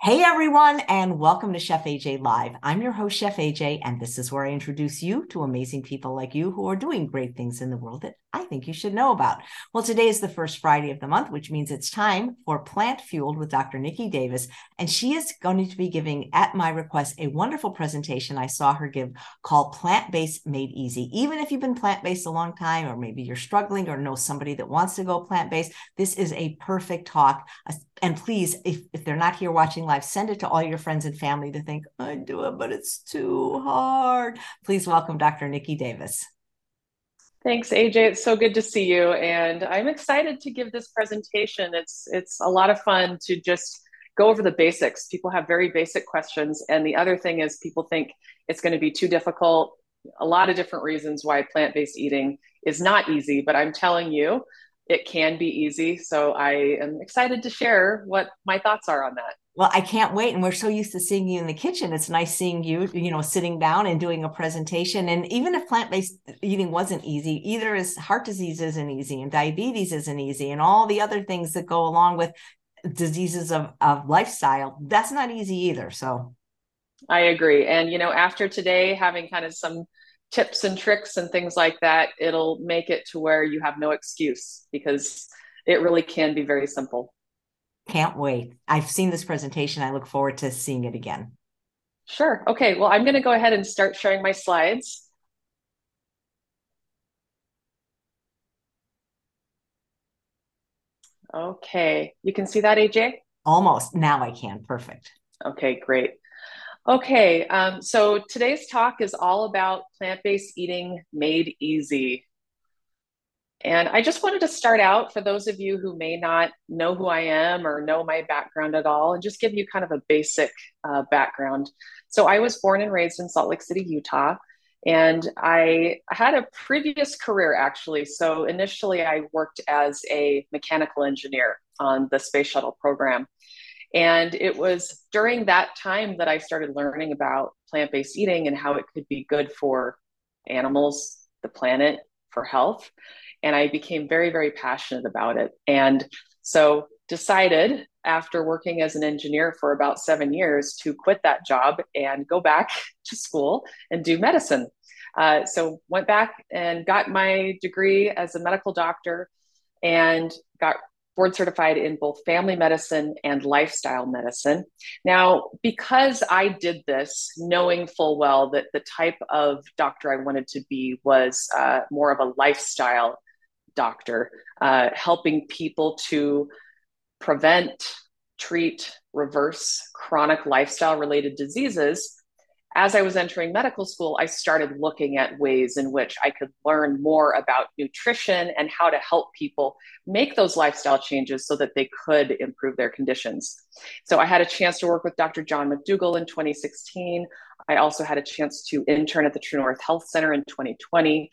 Hey everyone, and welcome to Chef AJ Live. I'm your host, Chef AJ, and this is where I introduce you to amazing people like you who are doing great things in the world that I think you should know about. Well, today is the first Friday of the month, which means it's time for Plant Fueled with Dr. Niki Davis, and she is going to be giving, at my request, a wonderful presentation I saw her give called Plant Based Made Easy. Even if you've been plant based a long time, or maybe you're struggling or know somebody that wants to go plant based, this is a perfect talk. Uh, and please, if, if they're not here watching live, send it to all your friends and family to think, I do it, but it's too hard. Please welcome Dr. Niki Davis. Thanks, AJ. It's so good to see you. And I'm excited to give this presentation. It's it's a lot of fun to just go over the basics. People have very basic questions. And the other thing is people think it's going to be too difficult. A lot of different reasons why plant-based eating is not easy, but I'm telling you, it can be easy. So I am excited to share what my thoughts are on that. Well, I can't wait. And we're so used to seeing you in the kitchen. It's nice seeing you, you know, sitting down and doing a presentation. And even if plant based eating wasn't easy, either is heart disease isn't easy and diabetes isn't easy and all the other things that go along with diseases of, of lifestyle, that's not easy either. So I agree. And, you know, after today, having kind of some tips and tricks and things like that, it'll make it to where you have no excuse because it really can be very simple. Can't wait. I've seen this presentation. I look forward to seeing it again. Sure. Okay. Well, I'm going to go ahead and start sharing my slides. Okay. You can see that, AJ? Almost. Now I can. Perfect. Okay, great. Okay, um, so today's talk is all about plant based eating made easy. And I just wanted to start out for those of you who may not know who I am or know my background at all, and just give you kind of a basic uh, background. So, I was born and raised in Salt Lake City, Utah, and I had a previous career actually. So, initially, I worked as a mechanical engineer on the space shuttle program. And it was during that time that I started learning about plant based eating and how it could be good for animals, the planet, for health. And I became very, very passionate about it. And so decided after working as an engineer for about seven years to quit that job and go back to school and do medicine. Uh, so went back and got my degree as a medical doctor and got board certified in both family medicine and lifestyle medicine. Now, because I did this knowing full well that the type of doctor I wanted to be was uh, more of a lifestyle doctor, uh, helping people to prevent, treat, reverse chronic lifestyle related diseases as I was entering medical school, I started looking at ways in which I could learn more about nutrition and how to help people make those lifestyle changes so that they could improve their conditions. So I had a chance to work with Dr. John McDougall in 2016. I also had a chance to intern at the True North Health Center in 2020.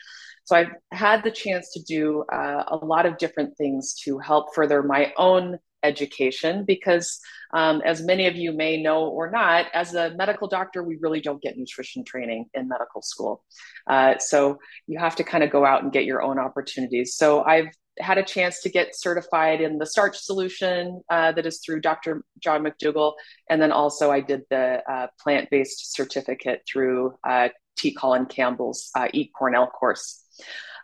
So I've had the chance to do uh, a lot of different things to help further my own education because um, as many of you may know or not as a medical doctor we really don't get nutrition training in medical school. Uh, so you have to kind of go out and get your own opportunities. So i've had a chance to get certified in the starch solution uh, that is through dr john mcdougall. And then also i did the uh, plant-based certificate through uh, t. Colin campbell's uh, eCornell course.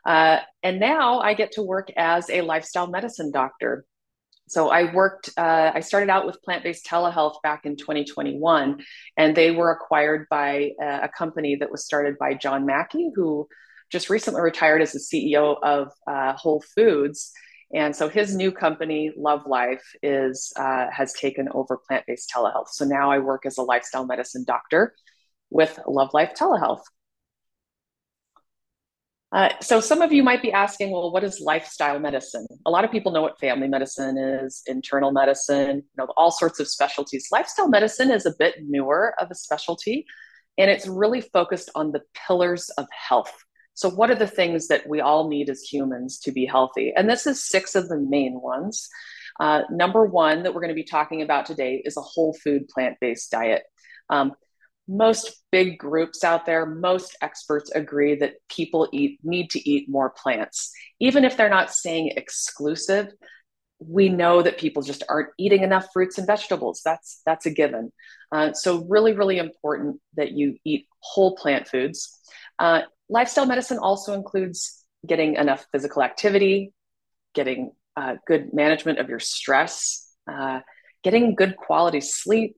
Uh, and now I get to work as a lifestyle medicine doctor. So I worked, uh, I started out with plant based telehealth back in 2021, and they were acquired by a, a company that was started by John Mackey, who just recently retired as the CEO of uh, Whole Foods. And so his new company, Love Life, is uh, has taken over plant based telehealth. So now I work as a lifestyle medicine doctor with Love Life Telehealth. Uh, so some of you might be asking, well, what is lifestyle medicine? A lot of people know what family medicine is, internal medicine, you know, all sorts of specialties. Lifestyle medicine is a bit newer of a specialty, and it's really focused on the pillars of health. So, what are the things that we all need as humans to be healthy? And this is six of the main ones. Uh, number one that we're going to be talking about today is a whole food plant based diet. Um, most big groups out there, most experts agree that people eat need to eat more plants. Even if they're not saying exclusive, we know that people just aren't eating enough fruits and vegetables. That's that's a given. Uh, so really, really important that you eat whole plant foods. Uh, lifestyle medicine also includes getting enough physical activity, getting uh, good management of your stress, uh, getting good quality sleep,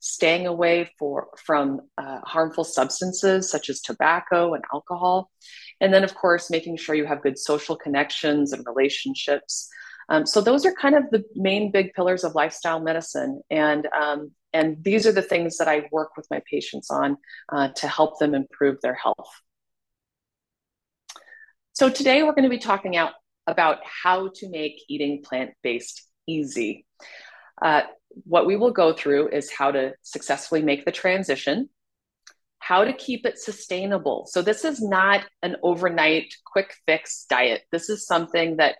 staying away for, from uh, harmful substances such as tobacco and alcohol. And then, of course, making sure you have good social connections and relationships. Um, so those are kind of the main big pillars of lifestyle medicine. And, um, and these are the things that I work with my patients on uh, to help them improve their health. So today we're going to be talking out about how to make eating plant-based easy. Uh, what we will go through is how to successfully make the transition, how to keep it sustainable. So, this is not an overnight quick fix diet. This is something that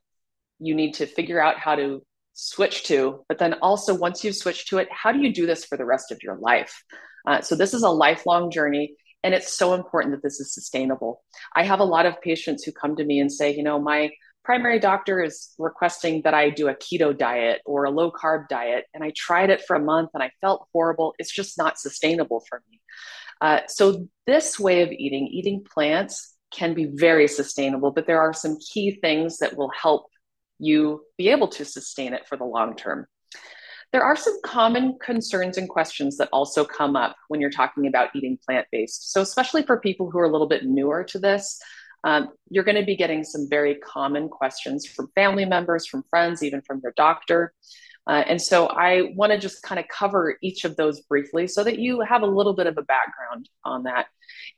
you need to figure out how to switch to. But then also, once you've switched to it, how do you do this for the rest of your life? Uh, so, this is a lifelong journey. And it's so important that this is sustainable. I have a lot of patients who come to me and say, you know, my primary doctor is requesting that I do a keto diet or a low carb diet. And I tried it for a month and I felt horrible. It's just not sustainable for me. Uh, so, this way of eating, eating plants, can be very sustainable, but there are some key things that will help you be able to sustain it for the long term. There are some common concerns and questions that also come up when you're talking about eating plant based. So, especially for people who are a little bit newer to this, um, you're going to be getting some very common questions from family members, from friends, even from your doctor. Uh, and so I want to just kind of cover each of those briefly so that you have a little bit of a background on that.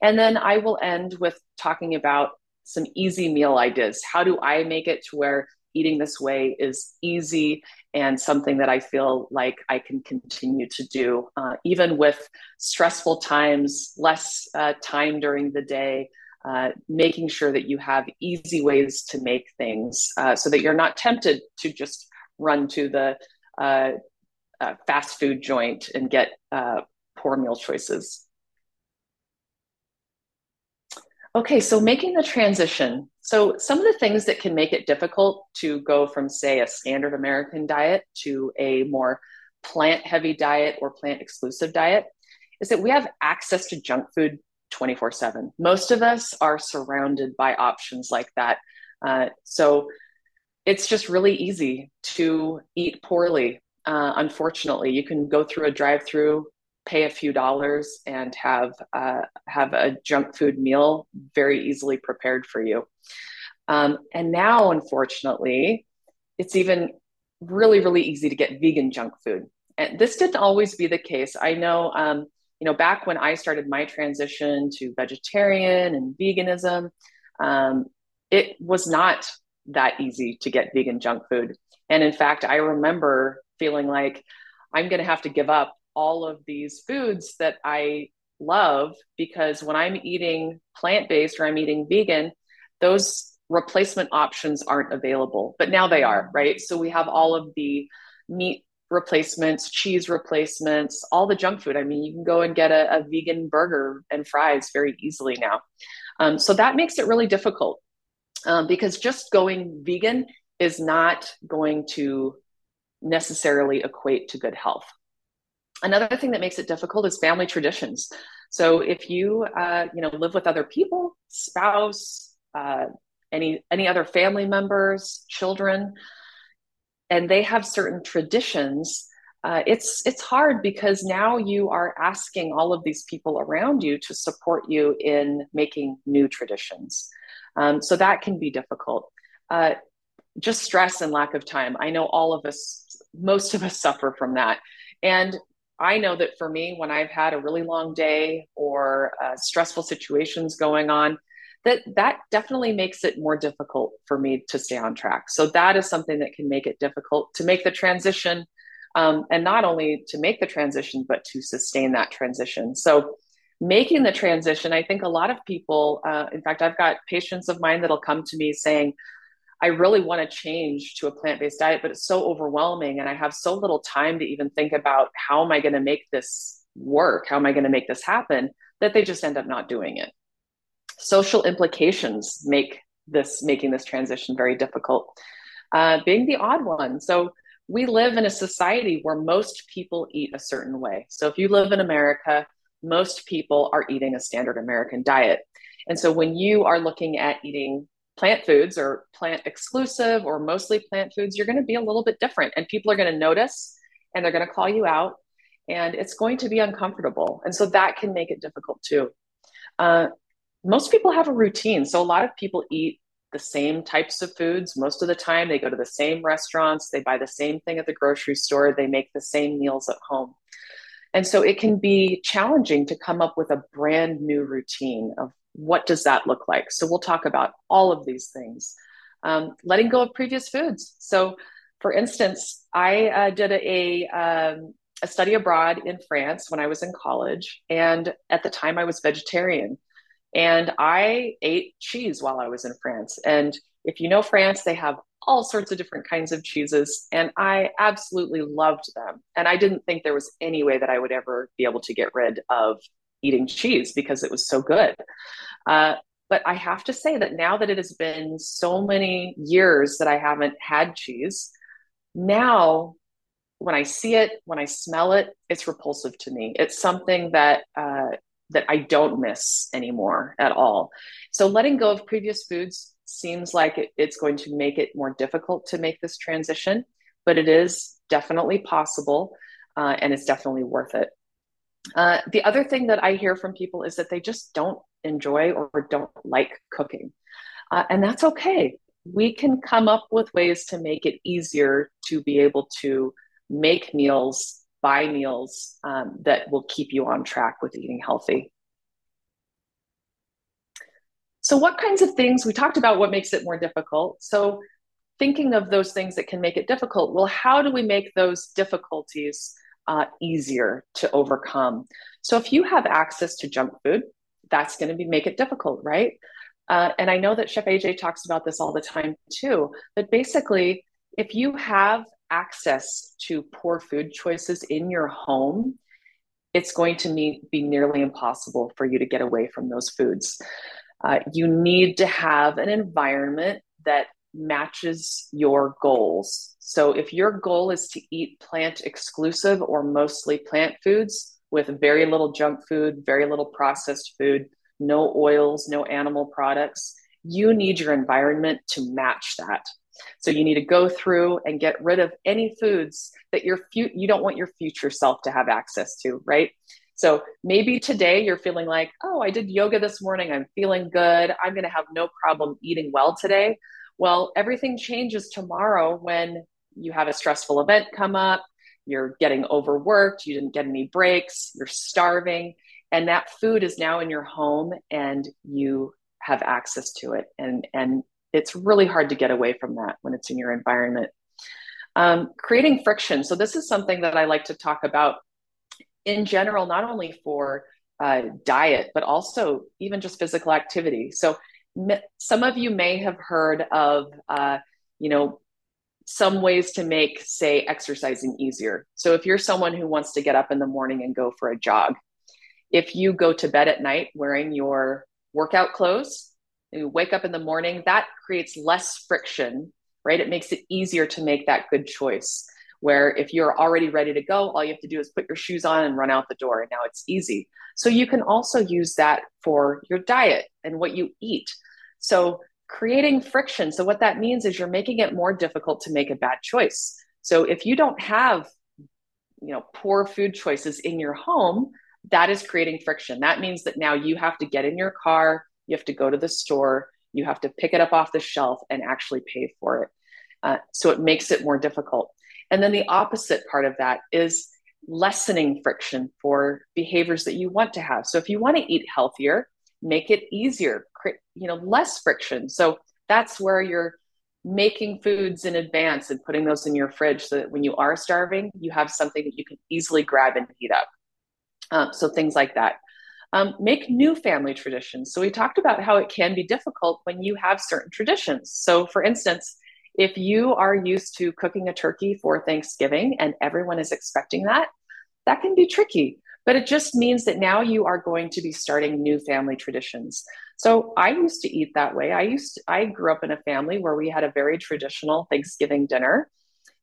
And then I will end with talking about some easy meal ideas. How do I make it to where eating this way is easy and something that I feel like I can continue to do, uh, even with stressful times, less uh, time during the day, uh, making sure that you have easy ways to make things uh, so that you're not tempted to just run to the uh, uh fast food joint and get uh, poor meal choices. Okay, so making the transition. So, some of the things that can make it difficult to go from, say, a standard American diet to a more plant heavy diet or plant exclusive diet is that we have access to junk food 24 7. Most of us are surrounded by options like that. Uh, so it's just really easy to eat poorly. Uh, unfortunately, you can go through a drive through, pay a few dollars, and have, uh, have a junk food meal very easily prepared for you. Um, and now, unfortunately, it's even really, really easy to get vegan junk food. And this didn't always be the case. I know um, you know, back when I started my transition to vegetarian and veganism, um, it was not that easy to get vegan junk food. And in fact, I remember feeling like I'm going to have to give up all of these foods that I love because when I'm eating plant based or I'm eating vegan, those replacement options aren't available. But now they are, right? So we have all of the meat replacements, cheese replacements, all the junk food. I mean, you can go and get a, a vegan burger and fries very easily now. Um, so that makes it really difficult um, because just going vegan is not going to necessarily equate to good health. Another thing that makes it difficult is family traditions. So if you uh, you know live with other people, spouse, uh, any any other family members, children, and they have certain traditions uh, it's it's hard because now you are asking all of these people around you to support you in making new traditions. Um, so that can be difficult. Uh, just stress and lack of time. I know all of us most of us suffer from that. And i know that for me when i've had a really long day or uh, stressful situations going on that that definitely makes it more difficult for me to stay on track. So that is something that can make it difficult to make the transition um, and not only to make the transition but to sustain that transition. So making the transition i think a lot of people uh, in fact i've got patients of mine that'll come to me saying i really want to change to a plant-based diet but it's so overwhelming and i have so little time to even think about how am i going to make this work? How am i going to make this happen? that they just end up not doing it social implications make this making this transition very difficult uh, being the odd one. So we live in a society where most people eat a certain way. So if you live in America, most people are eating a standard American diet. And so when you are looking at eating plant foods or plant exclusive or mostly plant foods, you're going to be a little bit different and people are going to notice and they're going to call you out and it's going to be uncomfortable. And so that can make it difficult too. Uh, most people have a routine. So a lot of people eat the same types of foods most of the time. They go to the same restaurants, they buy the same thing at the grocery store, they make the same meals at home. And so it can be challenging to come up with a brand new routine of what does that look like. So we'll talk about all of these things. Um, letting go of previous foods. So, for instance, I uh, did a, um, a study abroad in France when I was in college, and at the time I was vegetarian. And I ate cheese while I was in France. And if you know France, they have all sorts of different kinds of cheeses, and I absolutely loved them. And I didn't think there was any way that I would ever be able to get rid of eating cheese because it was so good. Uh, but I have to say that now that it has been so many years that I haven't had cheese, now when I see it, when I smell it, it's repulsive to me. It's something that uh, that I don't miss anymore at all. So letting go of previous foods seems like it, it's going to make it more difficult to make this transition, but it is definitely possible uh, and it's definitely worth it. Uh, the other thing that I hear from people is that they just don't enjoy or don't like cooking. Uh, and that's okay. We can come up with ways to make it easier to be able to make meals buy meals um, that will keep you on track with eating healthy. So, what kinds of things we talked about what makes it more difficult? So, thinking of those things that can make it difficult, well, how do we make those difficulties uh, easier to overcome? So, if you have access to junk food, that's going to be make it difficult, right? Uh, and I know that Chef AJ talks about this all the time too. But basically, if you have access to poor food choices in your home, it's going to be nearly impossible for you to get away from those foods. Uh, you need to have an environment that matches your goals. So, if your goal is to eat plant exclusive or mostly plant foods with very little junk food, very little processed food, no oils, no animal products, you need your environment to match that. So you need to go through and get rid of any foods that your fu- you don't want your future self to have access to, right? So maybe today you're feeling like, oh, I did yoga this morning. I'm feeling good. I'm going to have no problem eating well today. Well, everything changes tomorrow when you have a stressful event come up, you're getting overworked, you didn't get any breaks, you're starving, and that food is now in your home and you have access to it and and it's really hard to get away from that when it's in your environment. Um, creating friction. So, this is something that I like to talk about in general, not only for uh, diet, but also even just physical activity. So, some of you may have heard of, uh, you know, some ways to make, say, exercising easier. So, if you're someone who wants to get up in the morning and go for a jog, if you go to bed at night wearing your workout clothes, you wake up in the morning, that creates less friction, right? It makes it easier to make that good choice. Where if you're already ready to go, all you have to do is put your shoes on and run out the door. And now it's easy. So you can also use that for your diet and what you eat. So creating friction. So what that means is you're making it more difficult to make a bad choice. So if you don't have, you know, poor food choices in your home, that is creating friction. That means that now you have to get in your car, you have to go to the store, you have to pick it up off the shelf and actually pay for it. Uh, so it makes it more difficult. And then the opposite part of that is lessening friction for behaviors that you want to have. So if you want to eat healthier, make it easier, you know, less friction. So that's where you're making foods in advance and putting those in your fridge so that when you are starving, you have something that you can easily grab and heat up. Um, so things like that. Um, make new family traditions. So we talked about how it can be difficult when you have certain traditions. So, for instance, if you are used to cooking a turkey for Thanksgiving and everyone is expecting that, that can be tricky. But it just means that now you are going to be starting new family traditions. So I used to eat that way. I used to, I grew up in a family where we had a very traditional Thanksgiving dinner.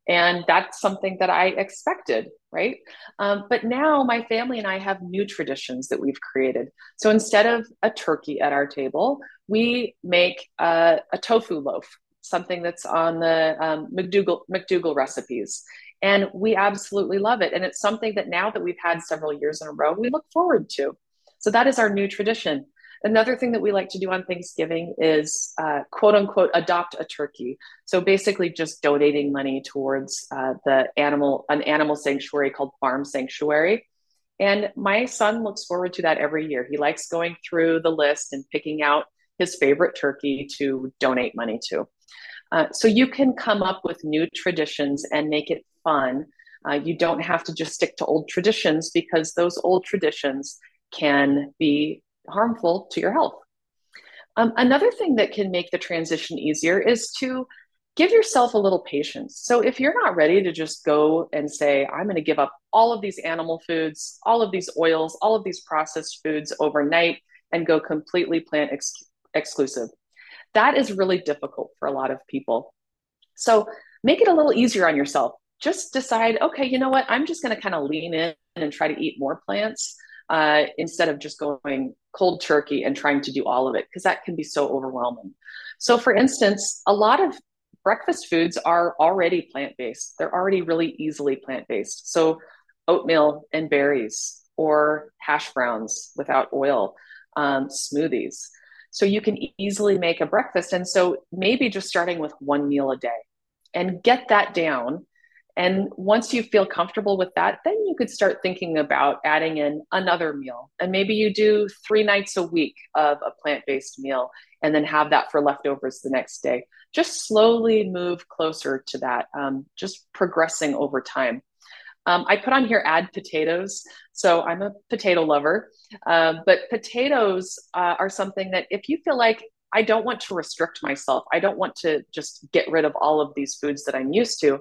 And that's something that I expected, right? Um, but now my family and I have new traditions that we've created. So instead of a turkey at our table, we make a, a tofu loaf, something that's on the um, McDougall, McDougall recipes. And we absolutely love it. And it's something that now that we've had several years in a row, we look forward to. So that is our new tradition. Another thing that we like to do on Thanksgiving is uh, quote unquote adopt a turkey. So basically, just donating money towards uh, the animal an animal sanctuary called Farm Sanctuary. And my son looks forward to that every year. He likes going through the list and picking out his favorite turkey to donate money to. Uh, so you can come up with new traditions and make it fun. Uh, you don't have to just stick to old traditions because those old traditions can be harmful to your health. Um, another thing that can make the transition easier is to give yourself a little patience. So if you're not ready to just go and say, I'm going to give up all of these animal foods, all of these oils, all of these processed foods overnight and go completely plant ex- exclusive, that is really difficult for a lot of people. So make it a little easier on yourself. Just decide, okay, you know what? I'm just going to kind of lean in and try to eat more plants uh, instead of just going cold turkey and trying to do all of it, because that can be so overwhelming. So, for instance, a lot of breakfast foods are already plant based, they're already really easily plant based. So, oatmeal and berries, or hash browns without oil, um, smoothies. So, you can easily make a breakfast. And so, maybe just starting with one meal a day and get that down and once you feel comfortable with that, then you could start thinking about adding in another meal. And maybe you do three nights a week of a plant based meal and then have that for leftovers the next day. Just slowly move closer to that, um, just progressing over time. Um, I put on here add potatoes. So I'm a potato lover, uh, but potatoes uh, are something that if you feel like I don't want to restrict myself, I don't want to just get rid of all of these foods that I'm used to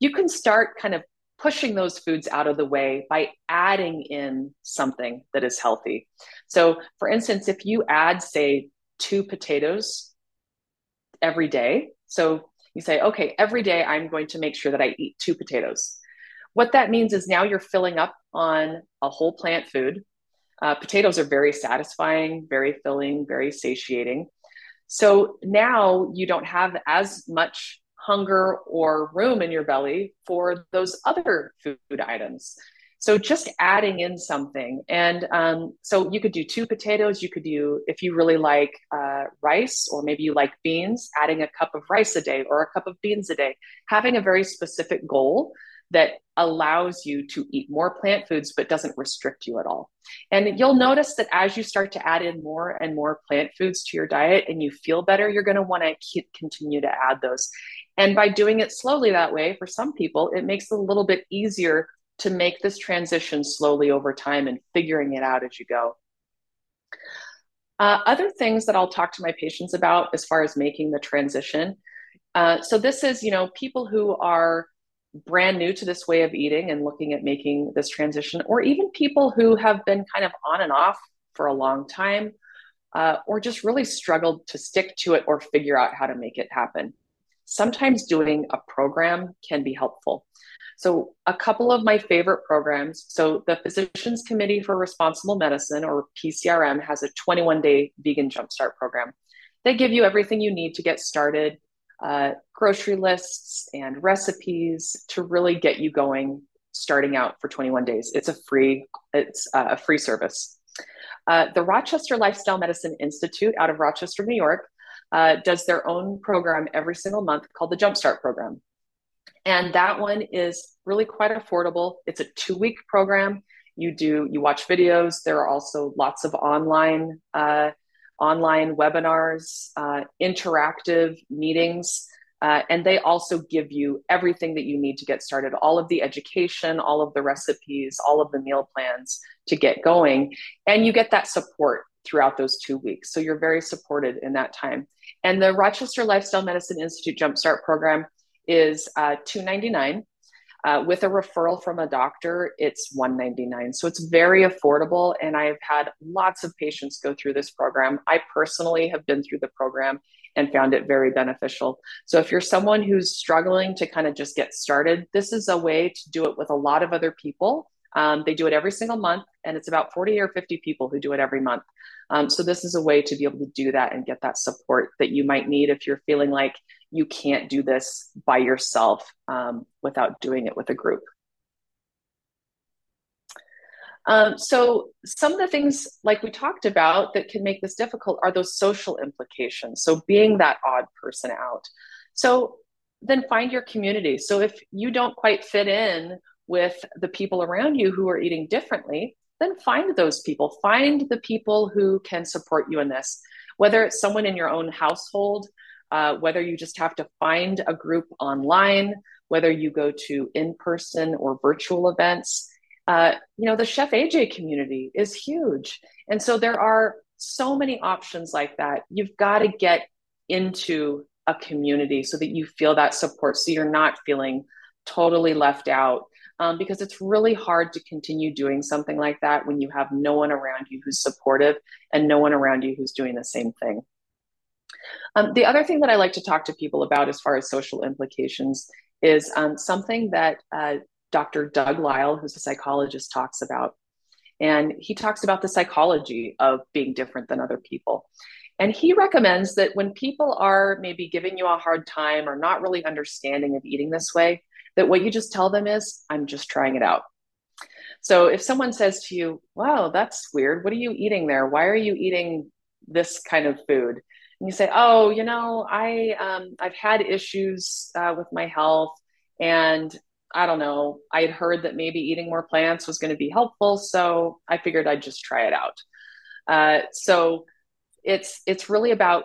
you can start kind of pushing those foods out of the way by adding in something that is healthy. So, for instance, if you add, say, two potatoes every day, so you say, okay, every day I'm going to make sure that I eat two potatoes. What that means is now you're filling up on a whole plant food. Uh, potatoes are very satisfying, very filling, very satiating. So now you don't have as much hunger or room in your belly for those other food items. So just adding in something. And um, so you could do two potatoes. You could do, if you really like uh, rice or maybe you like beans, adding a cup of rice a day or a cup of beans a day, having a very specific goal that allows you to eat more plant foods but doesn't restrict you at all. And you'll notice that as you start to add in more and more plant foods to your diet and you feel better, you're going to want to continue to add those. And by doing it slowly that way, for some people, it makes it a little bit easier to make this transition slowly over time and figuring it out as you go. Uh, other things that I'll talk to my patients about as far as making the transition. Uh, so this is, you know, people who are brand new to this way of eating and looking at making this transition, or even people who have been kind of on and off for a long time, uh, or just really struggled to stick to it or figure out how to make it happen. Sometimes doing a program can be helpful. So, a couple of my favorite programs. So, the Physicians Committee for Responsible Medicine, or PCRM, has a 21 day vegan jumpstart program. They give you everything you need to get started uh, grocery lists and recipes to really get you going starting out for 21 days. It's a free it's a free service. Uh, the Rochester Lifestyle Medicine Institute out of Rochester, New York, uh, does their own program every single month called the Jumpstart Program. And that one is really quite affordable. It's a two week program. You do, you watch videos. There are also lots of online uh, online webinars, uh, interactive meetings, uh, and they also give you everything that you need to get started all of the education, all of the recipes, all of the meal plans to get going. And you get that support throughout those two weeks. So you're very supported in that time. And the Rochester Lifestyle Medicine Institute Jumpstart program is uh, 299. Uh, with a referral from a doctor, it's 199. So it's very affordable. And I've had lots of patients go through this program. I personally have been through the program and found it very beneficial. So if you're someone who's struggling to kind of just get started, this is a way to do it with a lot of other people. Um, they do it every single month, and it's about 40 or 50 people who do it every month. Um, so this is a way to be able to do that and get that support that you might need if you're feeling like you can't do this by yourself um, without doing it with a group. Um, so some of the things like we talked about that can make this difficult are those social implications. So being that odd person out. So then find your community. So if you don't quite fit in with the people around you who are eating differently, then find those people. Find the people who can support you in this, whether it's someone in your own household, uh, whether you just have to find a group online, whether you go to in person or virtual events. Uh, you know, the Chef AJ community is huge. And so there are so many options like that. You've got to get into a community so that you feel that support so you're not feeling totally left out um, because it's really hard to continue doing something like that when you have no one around you who's supportive and no one around you who's doing the same thing. Um, the other thing that I like to talk to people about as far as social implications is um, something that uh, Dr. Doug Lisle, who's a psychologist, talks about. And he talks about the psychology of being different than other people. And he recommends that when people are maybe giving you a hard time or not really understanding of eating this way, that what you just tell them is, I'm just trying it out. So if someone says to you, Wow, that's weird. What are you eating there? Why are you eating this kind of food? and you say, "Oh, you know, I um, I've had issues uh, with my health, and I don't know. I had heard that maybe eating more plants was going to be helpful, so I figured I'd just try it out." Uh, so it's it's really about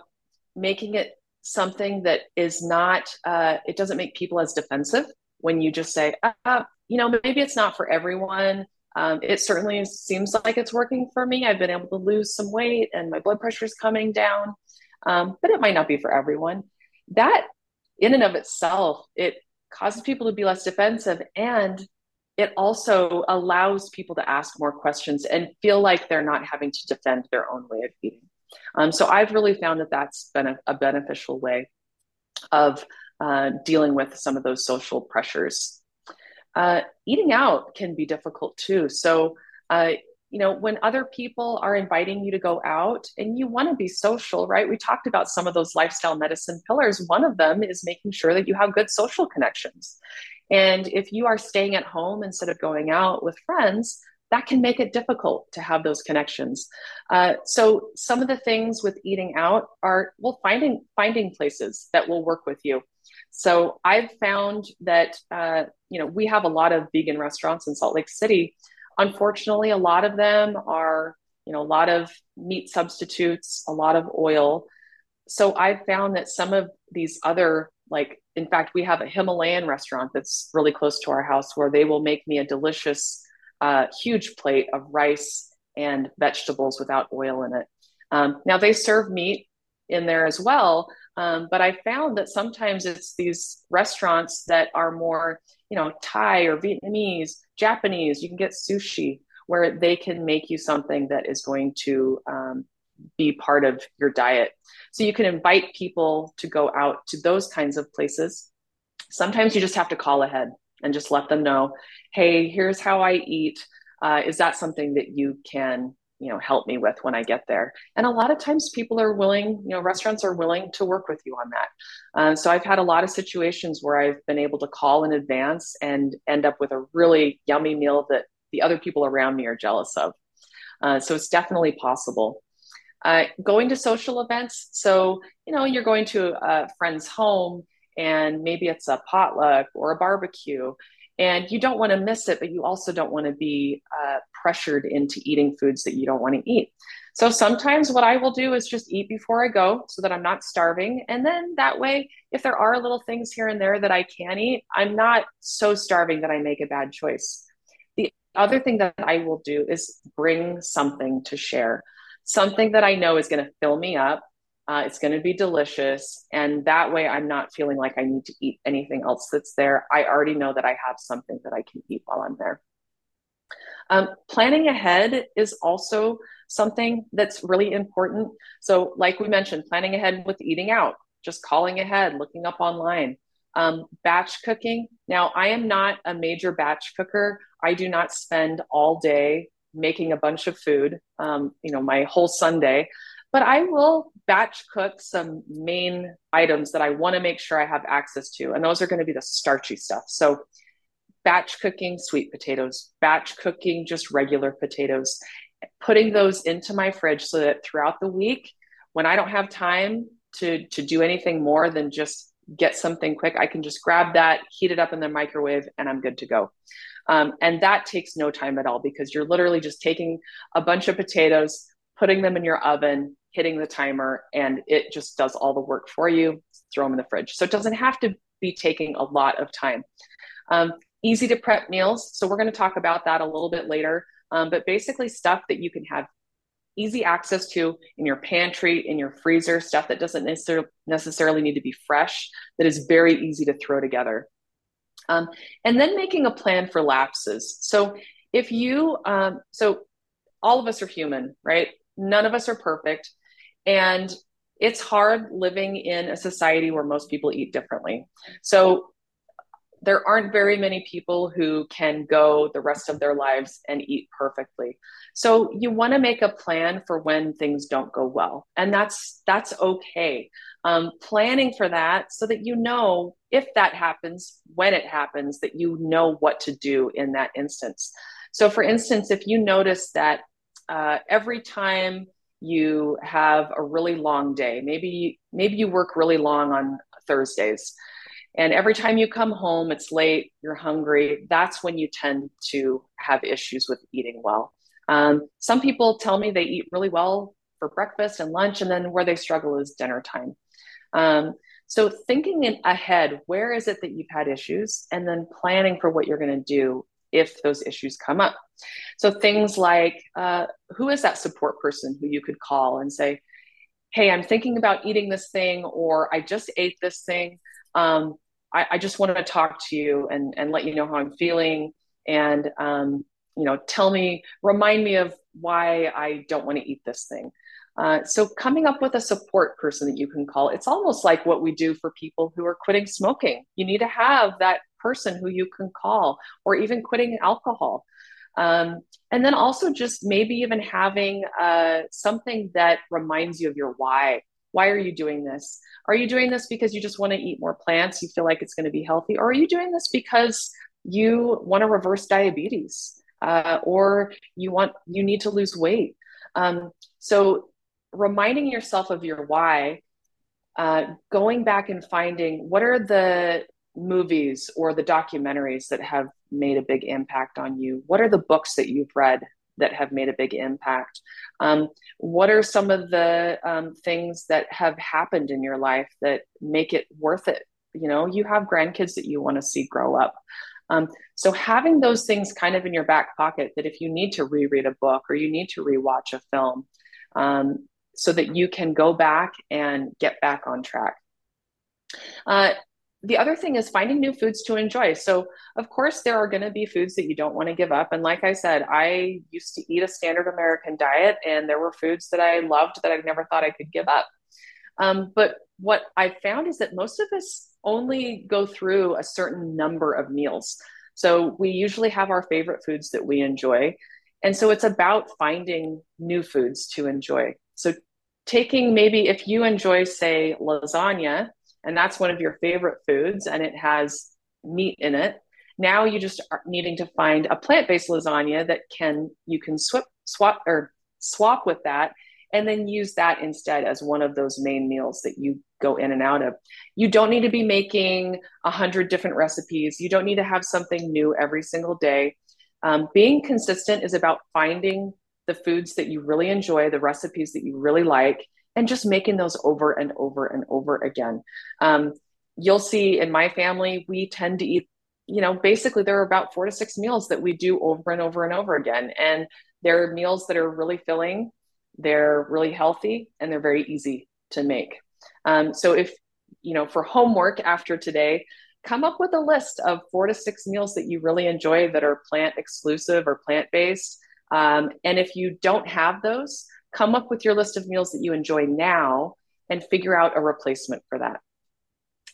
making it something that is not. Uh, it doesn't make people as defensive when you just say, uh, "You know, maybe it's not for everyone." Um, it certainly seems like it's working for me. I've been able to lose some weight and my blood pressure is coming down um, but it might not be for everyone. That, in and of itself, it causes people to be less defensive and it also allows people to ask more questions and feel like they're not having to defend their own way of eating. Um, so I've really found that that's been a, a beneficial way of uh, dealing with some of those social pressures. Uh, eating out can be difficult too. So uh, you know, when other people are inviting you to go out and you want to be social, right? We talked about some of those lifestyle medicine pillars. One of them is making sure that you have good social connections. And if you are staying at home instead of going out with friends, that can make it difficult to have those connections. Uh, so some of the things with eating out are well finding finding places that will work with you. So I've found that uh, you know we have a lot of vegan restaurants in Salt Lake City Unfortunately, a lot of them are, you know, a lot of meat substitutes, a lot of oil. So I've found that some of these other, like, in fact, we have a Himalayan restaurant that's really close to our house where they will make me a delicious, huge plate of rice and vegetables without oil in it. Um, now they serve meat in there as well, um, but I found that sometimes it's these restaurants that are more, you know, Thai or Vietnamese, Japanese. You can get sushi where they can make you something that is going to um, be part of your diet. So you can invite people to go out to those kinds of places. Sometimes you just have to call ahead and just let them know, hey, here's how I eat. Uh, is that something that you can you know help me with when i get there? And a lot of times people are willing you know restaurants are willing to work with you on that. Uh, so i've had a lot of situations where i've been able to call in advance and end up with a really yummy meal that the other people around me are jealous of. Uh, so it's definitely possible. Uh, going to social events. So you know you're going to a friend's home and maybe it's a potluck or a barbecue and you don't want to miss it but you also don't want to be uh, pressured into eating foods that you don't want to eat. So sometimes what i will do is just eat before i go so that i'm not starving. And then that way if there are little things here and there that i can eat i'm not so starving that i make a bad choice. The other thing that i will do is bring something to share something that i know is going to fill me up Uh, it's going to be delicious. And that way, I'm not feeling like I need to eat anything else that's there. I already know that I have something that I can eat while I'm there. Um, planning ahead is also something that's really important. So, like we mentioned, planning ahead with eating out, just calling ahead, looking up online. Um, batch cooking. Now, I am not a major batch cooker. I do not spend all day making a bunch of food, um, you know, my whole Sunday, but I will batch cook some main items that I want to make sure I have access to. And those are going to be the starchy stuff. So, batch cooking sweet potatoes, batch cooking just regular potatoes, putting those into my fridge so that throughout the week, when I don't have time to, to do anything more than just get something quick, I can just grab that, heat it up in the microwave, and I'm good to go. Um, and that takes no time at all because you're literally just taking a bunch of potatoes, putting them in your oven, hitting the timer, and it just does all the work for you. Throw them in the fridge. So it doesn't have to be taking a lot of time. Um, easy to prep meals. So we're going to talk about that a little bit later. Um, but basically, stuff that you can have easy access to in your pantry, in your freezer, stuff that doesn't necessarily need to be fresh, that is very easy to throw together. Um, and then making a plan for lapses. So if you, um, so all of us are human, right? None of us are perfect. And it's hard living in a society where most people eat differently. So there aren't very many people who can go the rest of their lives and eat perfectly. So you want to make a plan for when things don't go well, and that's that's okay. Um, planning for that so that you know if that happens, when it happens, that you know what to do in that instance. So, for instance, if you notice that uh, every time you have a really long day, maybe maybe you work really long on Thursdays and every time you come home, it's late, you're hungry. That's when you tend to have issues with eating well. Um, some people tell me they eat really well for breakfast and lunch, and then where they struggle is dinner time. Um, so, thinking in ahead, where is it that you've had issues, and then planning for what you're going to do if those issues come up. So, things like uh, who is that support person who you could call and say, Hey, I'm thinking about eating this thing, or I just ate this thing. Um, I, I just wanted to talk to you and, and let you know how I'm feeling and, um, you know, tell me, remind me of why I don't want to eat this thing. Uh, so coming up with a support person that you can call, it's almost like what we do for people who are quitting smoking. You need to have that person who you can call, or even quitting alcohol. Um, and then also just maybe even having uh, something that reminds you of your why. Why are you doing this? Are you doing this because you just want to eat more plants? You feel like it's going to be healthy? Or are you doing this because you want to reverse diabetes? Uh, or you want you need to lose weight um, so reminding yourself of your why uh, going back and finding what are the movies or the documentaries that have made a big impact on you what are the books that you've read that have made a big impact? Um, what are some of the um, things that have happened in your life that make it worth it? You know, you have grandkids that you want to see grow up. Um, so having those things kind of in your back pocket that if you need to reread a book or you need to rewatch a film, um, so that you can go back and get back on track. Uh, the other thing is finding new foods to enjoy. So, of course, there are going to be foods that you don't want to give up. And like I said, I used to eat a standard American diet, and there were foods that I loved that I never thought I could give up. Um, but what I found is that most of us only go through a certain number of meals. So, we usually have our favorite foods that we enjoy. And so, it's about finding new foods to enjoy. So, taking maybe if you enjoy, say, lasagna and that's one of your favorite foods and it has meat in it. Now you just are needing to find a plant-based lasagna that can you can swap swap or swap with that and then use that instead as one of those main meals that you go in and out of. You don't need to be making a hundred different recipes. You don't need to have something new every single day. Um, being consistent is about finding the foods that you really enjoy the recipes that you really like and just making those over and over and over again. Um, you'll see in my family, we tend to eat, you know, basically there are about four to six meals that we do over and over and over again. And they're meals that are really filling, they're really healthy, and they're very easy to make. Um, so if you know for homework after today, come up with a list of four to six meals that you really enjoy that are plant exclusive or plant based. Um, and if you don't have those, come up with your list of meals that you enjoy now and figure out a replacement for that.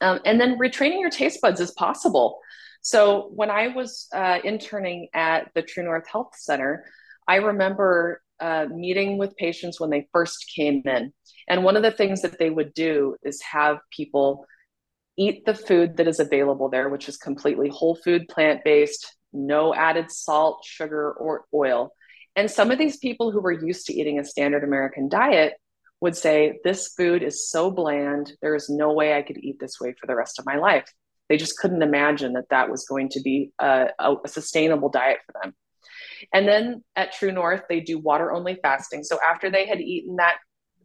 Um, and then retraining your taste buds is possible. So when I was uh, interning at the True North Health Center, I remember uh, meeting with patients when they first came in. And one of the things that they would do is have people eat the food that is available there, which is completely whole food, plant based, no added salt, sugar, or oil. And some of these people who were used to eating a standard American diet would say, This food is so bland, there is no way I could eat this way for the rest of my life. They just couldn't imagine that that was going to be a, a, a sustainable diet for them. And then at True North, they do water only fasting. So after they had eaten that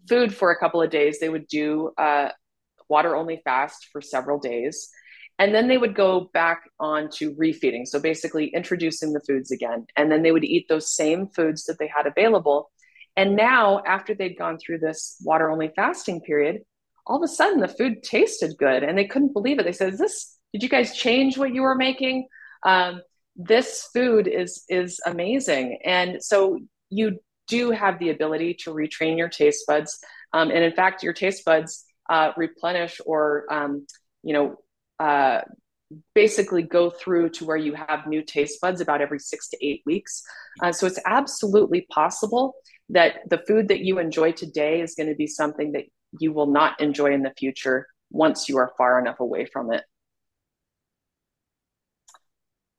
food for a couple of days, they would do uh, a water only fast for several days. And then they would go back on to refeeding. So basically introducing the foods again. And then they would eat those same foods that they had available. And now, after they'd gone through this water only fasting period, all of a sudden the food tasted good and they couldn't believe it. They said, Is this, did you guys change what you were making? Um, this food is is amazing. And so you do have the ability to retrain your taste buds. Um, and in fact, your taste buds uh, replenish or um, you know uh, basically go through to where you have new taste buds about every six to eight weeks. Uh, so it's absolutely possible that the food that you enjoy today is going to be something that you will not enjoy in the future once you are far enough away from it.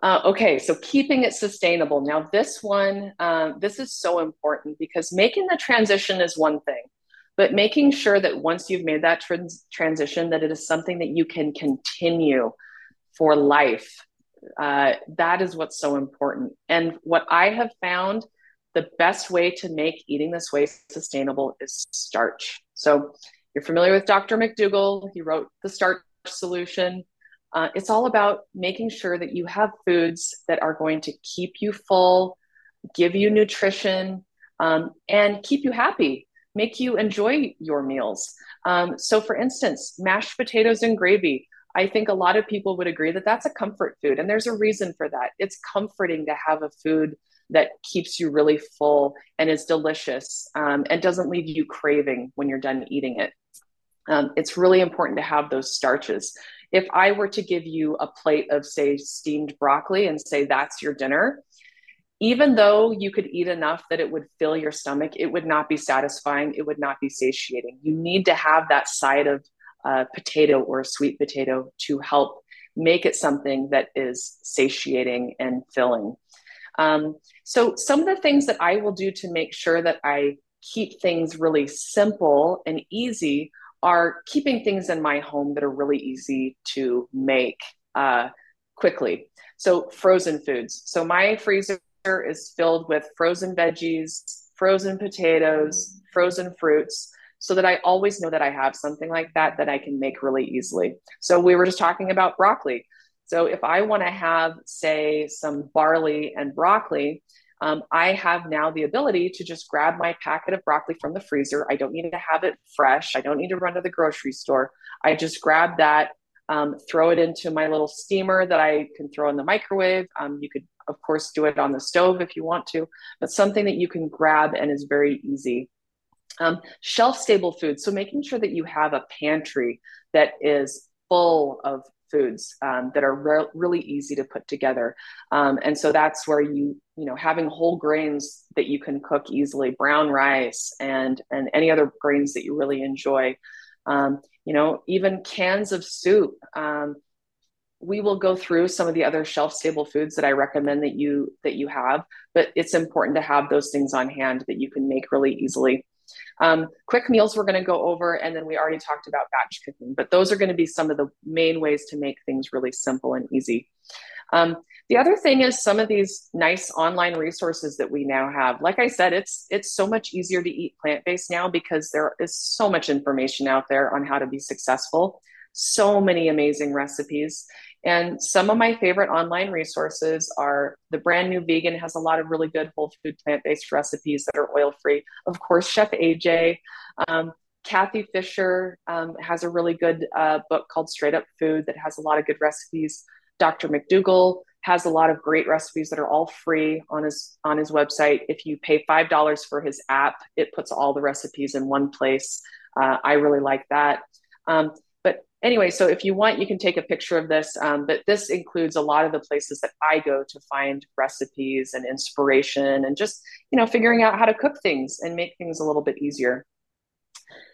Uh, okay, so keeping it sustainable. Now, this one, uh, this is so important because making the transition is one thing, but making sure that once you've made that trans- transition, that it is something that you can continue for life. Uh, that is what's so important. And what I have found the best way to make eating this way sustainable is starch. So, you're familiar with Dr. McDougall. He wrote the starch solution. Uh, it's all about making sure that you have foods that are going to keep you full, give you nutrition, um, and keep you happy, make you enjoy your meals. Um, so, for instance, mashed potatoes and gravy. I think a lot of people would agree that that's a comfort food, and there's a reason for that. It's comforting to have a food that keeps you really full and is delicious um, and doesn't leave you craving when you're done eating it. Um, it's really important to have those starches if I were to give you a plate of, say, steamed broccoli and say that's your dinner, even though you could eat enough that it would fill your stomach, it would not be satisfying. It would not be satiating. You need to have that side of uh, potato or sweet potato to help make it something that is satiating and filling. Um, so, some of the things that I will do to make sure that I keep things really simple and easy are keeping things in my home that are really easy to make uh, quickly. So, frozen foods. So, my freezer is filled with frozen veggies, frozen potatoes, frozen fruits, so that I always know that I have something like that that I can make really easily. So, we were just talking about broccoli. So, if I want to have, say, some barley and broccoli, um, I have now the ability to just grab my packet of broccoli from the freezer. I don't need to have it fresh. I don't need to run to the grocery store. I just grab that, um, throw it into my little steamer that I can throw in the microwave. Um, you could, of course, do it on the stove if you want to, but something that you can grab and is very easy. Um, shelf stable food. So making sure that you have a pantry that is full of foods um, that are re- really easy to put together. Um, and so that's where you, you know, having whole grains that you can cook easily, brown rice and and any other grains that you really enjoy. Um, you know, even cans of soup. Um, we will go through some of the other shelf stable foods that I recommend that you that you have, but it's important to have those things on hand that you can make really easily. Um, quick meals we're going to go over, and then we already talked about batch cooking, but those are going to be some of the main ways to make things really simple and easy. Um, the other thing is some of these nice online resources that we now have. Like I said, it's it's so much easier to eat plant based now because there is so much information out there on how to be successful. So many amazing recipes. And some of my favorite online resources are the brand new vegan has a lot of really good whole food plant based recipes that are oil free. Of course, Chef AJ. Um, Cathy Fisher um, has a really good uh, book called Straight Up Food that has a lot of good recipes. Dr. McDougall has a lot of great recipes that are all free on his on his website. If you pay five dollars for his app, it puts all the recipes in one place. Uh, I really like that. Um, but anyway, so if you want, you can take a picture of this. Um, but this includes a lot of the places that I go to find recipes and inspiration, and just you know figuring out how to cook things and make things a little bit easier.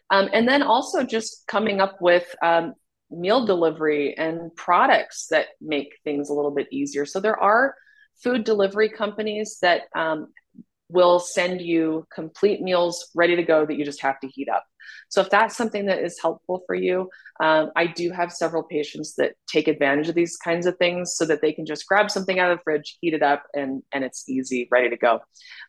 Um, and then also just coming up with um, meal delivery and products that make things a little bit easier. So there are food delivery companies that um, will send you complete meals ready to go that you just have to heat up. So if that's something that is helpful for you, um, I do have several patients that take advantage of these kinds of things so that they can just grab something out of the fridge, heat it up, and and it's easy, ready to go.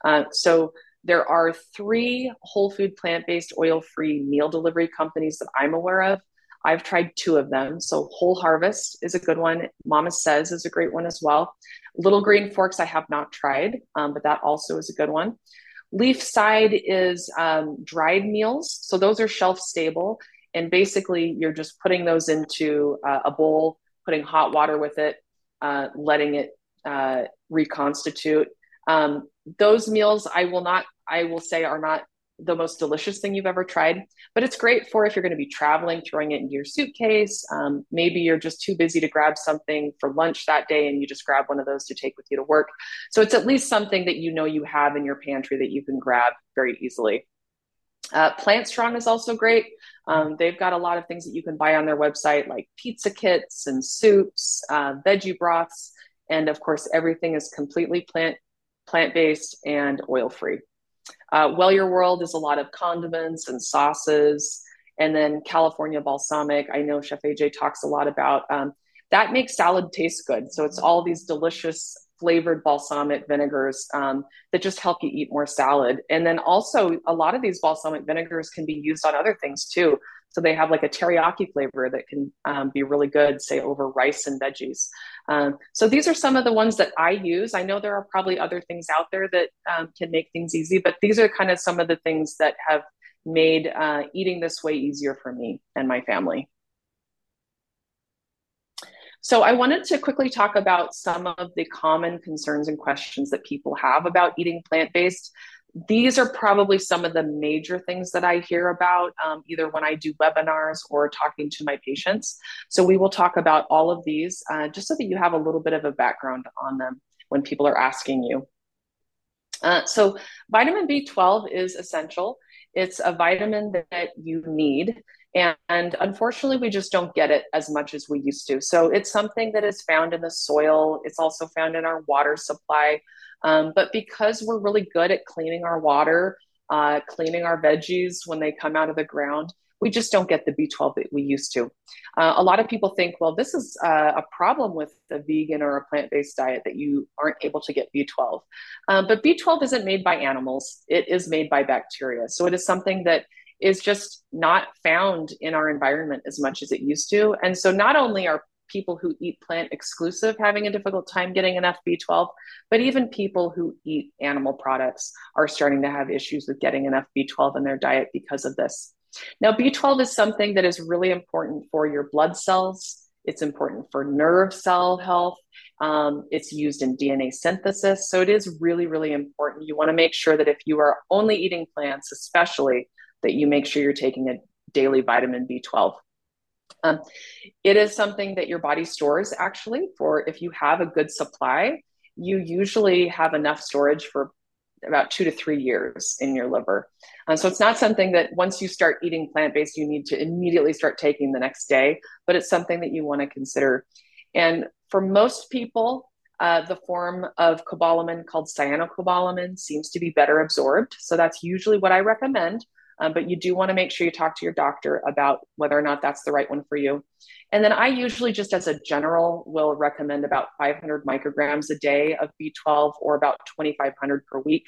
Uh, so there are three whole food plant based oil free meal delivery companies that I'm aware of. I've tried two of them. So Whole Harvest is a good one. Mama Sezz is a great one as well. Little Green Forks I have not tried, um, but that also is a good one. LeafSide is um, dried meals. So those are shelf stable. And basically, you're just putting those into uh, a bowl, putting hot water with it, uh, letting it uh, reconstitute. Um, those meals, I will not, I will say, are not the most delicious thing you've ever tried, but it's great for if you're going to be traveling, throwing it into your suitcase. Um, maybe you're just too busy to grab something for lunch that day and you just grab one of those to take with you to work. So it's at least something that you know you have in your pantry that you can grab very easily. Uh, Plant Strong is also great. Um, they've got a lot of things that you can buy on their website, like pizza kits and soups, uh, veggie broths, and of course, everything is completely plant plant based and oil free. Uh, well Your World is a lot of condiments and sauces. And then California balsamic, I know Chef AJ talks a lot about. Um, that makes salad taste good. So it's all these delicious flavored balsamic vinegars um, that just help you eat more salad. And then also, a lot of these balsamic vinegars can be used on other things too. So they have like a teriyaki flavor that can um, be really good, say over rice and veggies. Um, so these are some of the ones that I use. I know there are probably other things out there that um, can make things easy, but these are kind of some of the things that have made uh, eating this way easier for me and my family. So I wanted to quickly talk about some of the common concerns and questions that people have about eating plant-based these are probably some of the major things that I hear about um, either when I do webinars or talking to my patients. So we will talk about all of these uh, just so that you have a little bit of a background on them when people are asking you. Uh, so vitamin B12 is essential. It's a vitamin that you need. And, and, unfortunately, we just don't get it as much as we used to. So it's something that is found in the soil. It's also found in our water supply. Um, but because we're really good at cleaning our water, uh, cleaning our veggies when they come out of the ground, we just don't get the B12 that we used to. Uh, a lot of people think, well, this is uh, a problem with a vegan or a plant based diet that you aren't able to get B12. Um, but B12 isn't made by animals, it is made by bacteria. So it is something that is just not found in our environment as much as it used to. And so not only are people who eat plant exclusive having a difficult time getting enough B12, but even people who eat animal products are starting to have issues with getting enough B12 in their diet because of this. Now, B12 is something that is really important for your blood cells. It's important for nerve cell health. Um, it's used in DNA synthesis. So it is really, really important. You want to make sure that if you are only eating plants, especially, that you make sure you're taking a daily vitamin B12. Um, it is something that your body stores actually for if you have a good supply, you usually have enough storage for about two to three years in your liver. Um, so it's not something that once you start eating plant based, you need to immediately start taking the next day, but it's something that you want to consider. And for most people, uh, the form of cobalamin called cyanocobalamin seems to be better absorbed. So that's usually what I recommend. Um, but you do want to make sure you talk to your doctor about whether or not that's the right one for you. And then I usually, just as a general, will recommend about 500 micrograms a day of B12 or about 2,500 per week.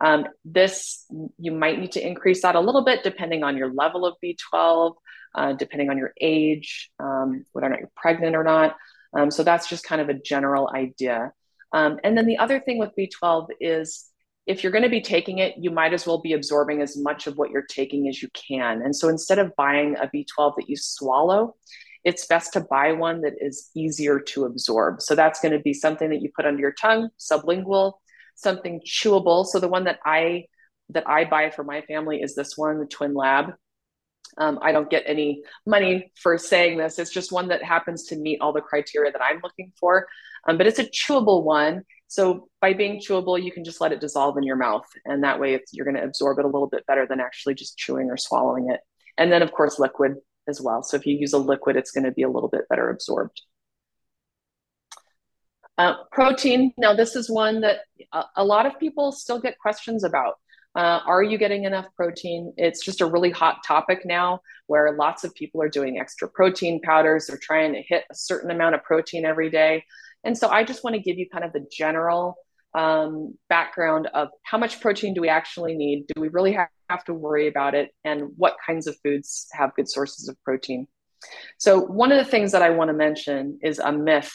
Um, this, you might need to increase that a little bit depending on your level of B12, uh, depending on your age, um, whether or not you're pregnant or not. Um, so that's just kind of a general idea. Um, and then the other thing with B12 is if you're going to be taking it, you might as well be absorbing as much of what you're taking as you can. And so instead of buying a B12 that you swallow, it's best to buy one that is easier to absorb. So that's going to be something that you put under your tongue, sublingual, something chewable. So the one that I that I buy for my family is this one, the Twinlab. Um, I don't get any money for saying this. It's just one that happens to meet all the criteria that I'm looking for. Um, but it's a chewable one. So by being chewable, you can just let it dissolve in your mouth. And that way you're going to absorb it a little bit better than actually just chewing or swallowing it. And then, of course, liquid as well. So if you use a liquid, it's going to be a little bit better absorbed. Uh, protein. Now, this is one that a, a, lot of people still get questions about. Uh, are you getting enough protein? It's just a really hot topic now where lots of people are doing extra protein powders. They're trying to hit a certain amount of protein every day. And so I just want to give you kind of the general um, background of how much protein do we actually need? Do we really have, to worry about it? And what kinds of foods have good sources of protein? So, one of the things that I want to mention is a myth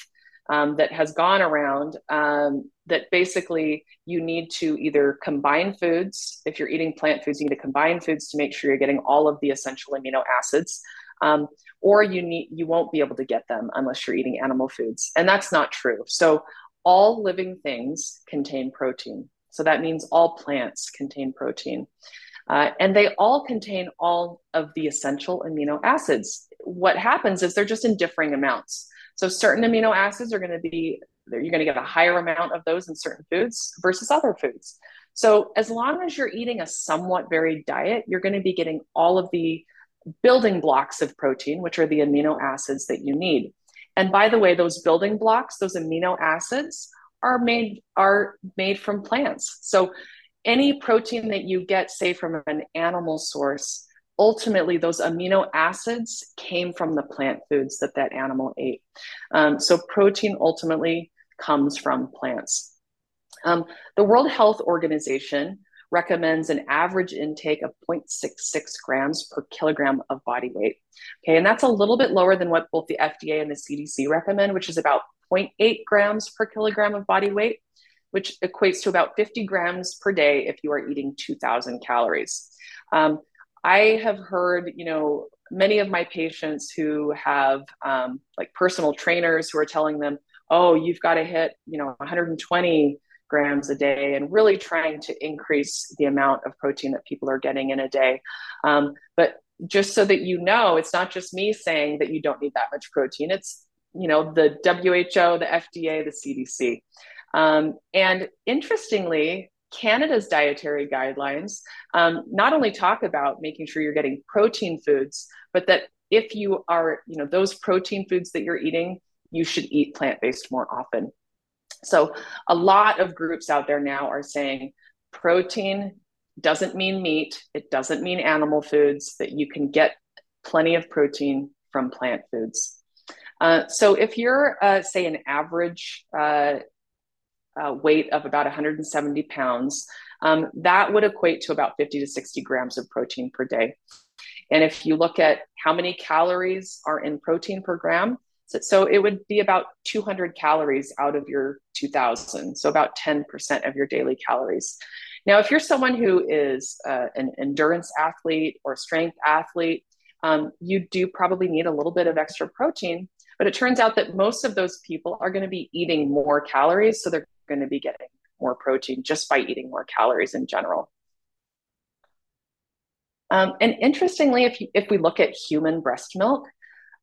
um, that has gone around um, that basically you need to either combine foods. If you're eating plant foods, you need to combine foods to make sure you're getting all of the essential amino acids. Um, or you need you won't be able to get them unless you're eating animal foods. And that's not true. So all living things contain protein. So that means all plants contain protein. Uh, and they all contain all of the essential amino acids. What happens is they're just in differing amounts. So certain amino acids are going to be you're going to get a higher amount of those in certain foods versus other foods. So as long as you're eating a somewhat varied diet you're going to be getting all of the building blocks of protein, which are the amino acids that you need. And by the way, those building blocks, those amino acids, are made are made from plants. So any protein that you get, say from an animal source, ultimately those amino acids came from the plant foods that that animal ate. Um, so protein ultimately comes from plants. Um, the World Health Organization recommends an average intake of 0.66 grams per kilogram of body weight. Okay, and that's a little bit lower than what both the FDA and the CDC recommend, which is about 0.8 grams per kilogram of body weight, which equates to about 50 grams per day if you are eating 2,000 calories. Um, I have heard, you know, many of my patients who have um, like personal trainers who are telling them, oh, you've got to hit, you know, 120 grams a day and really trying to increase the amount of protein that people are getting in a day. Um, but just so that you know, it's not just me saying that you don't need that much protein. It's you know the WHO, the FDA, the CDC, um, and interestingly, Canada's dietary guidelines um, not only talk about making sure you're getting protein foods, but that if you are, you know, those protein foods that you're eating, you should eat plant based more often. So a lot of groups out there now are saying protein doesn't mean meat, it doesn't mean animal foods, that you can get plenty of protein from plant foods. Uh, so if you're, uh, say, an average uh, uh weight of about 170 pounds, um, that would equate to about 50 to 60 grams of protein per day. And if you look at how many calories are in protein per gram, so, it would be about 200 calories out of your 2000. So about 10% of your daily calories. Now, if you're someone who is uh, an endurance athlete or strength athlete, um, you do probably need a little bit of extra protein. But it turns out that most of those people are going to be eating more calories. So they're going to be getting more protein just by eating more calories in general. Um, and interestingly, if, you, if we look at human breast milk,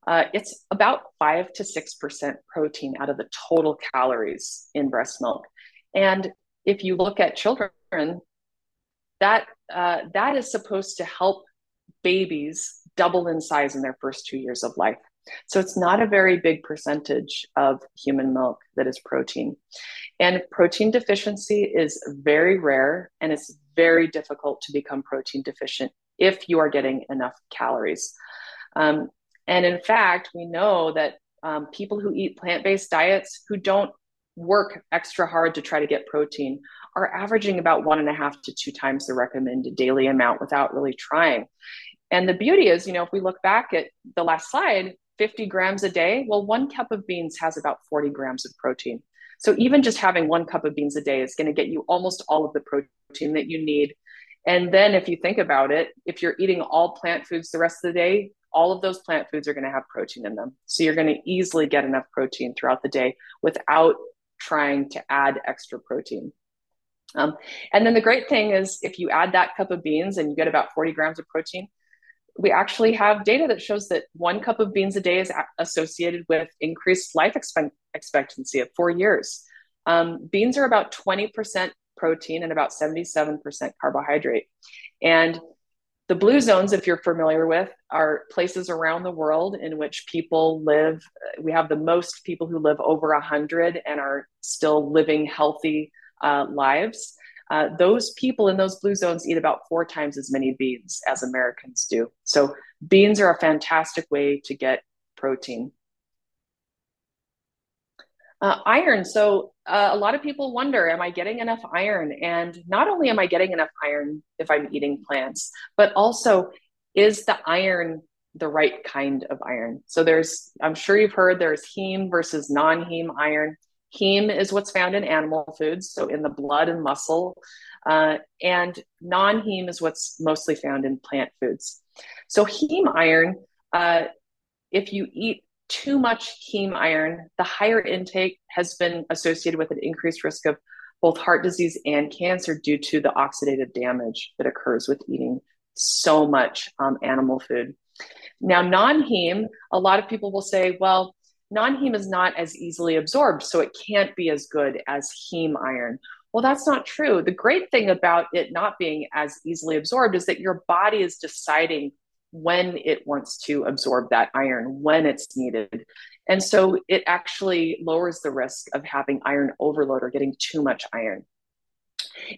uh, it's about five to six percent protein out of the total calories in breast milk. And if you look at children, that uh, that is supposed to help babies double in size in their first two years of life. So it's not a very big percentage of human milk that is protein. And protein deficiency is very rare and it's very difficult to become protein deficient if you are getting enough calories. Um, and in fact, we know that um, people who eat plant based diets who don't work extra hard to try to get protein are averaging about one and a half to two times the recommended daily amount without really trying. And the beauty is, you know, if we look back at the last slide, 50 grams a day, well, one cup of beans has about 40 grams of protein. So even just having one cup of beans a day is going to get you almost all of the protein that you need. And then if you think about it, if you're eating all plant foods the rest of the day, all of those plant foods are going to have protein in them. So you're going to easily get enough protein throughout the day without trying to add extra protein. Um, and then the great thing is, if you add that cup of beans and you get about 40 grams of protein, we actually have data that shows that one cup of beans a day is associated with increased life expect- expectancy of four years. Um, beans are about 20% protein and about 77% carbohydrate. And the blue zones, if you're familiar with, are places around the world in which people live. We have the most people who live over 100 and are still living healthy uh, lives. Uh, those people in those blue zones eat about four times as many beans as Americans do. So, beans are a fantastic way to get protein. Uh, iron. So, uh, a lot of people wonder, am I getting enough iron? And not only am I getting enough iron if I'm eating plants, but also is the iron the right kind of iron? So, there's, I'm sure you've heard there's heme versus non heme iron. Heme is what's found in animal foods, so in the blood and muscle. Uh, and non heme is what's mostly found in plant foods. So, heme iron, uh, if you eat too much heme iron, the higher intake has been associated with an increased risk of both heart disease and cancer due to the oxidative damage that occurs with eating so much um, animal food. Now, non heme, a lot of people will say, well, non heme is not as easily absorbed, so it can't be as good as heme iron. Well, that's not true. The great thing about it not being as easily absorbed is that your body is deciding when it wants to absorb that iron, when it's needed. And so it actually lowers the risk of having iron overload or getting too much iron.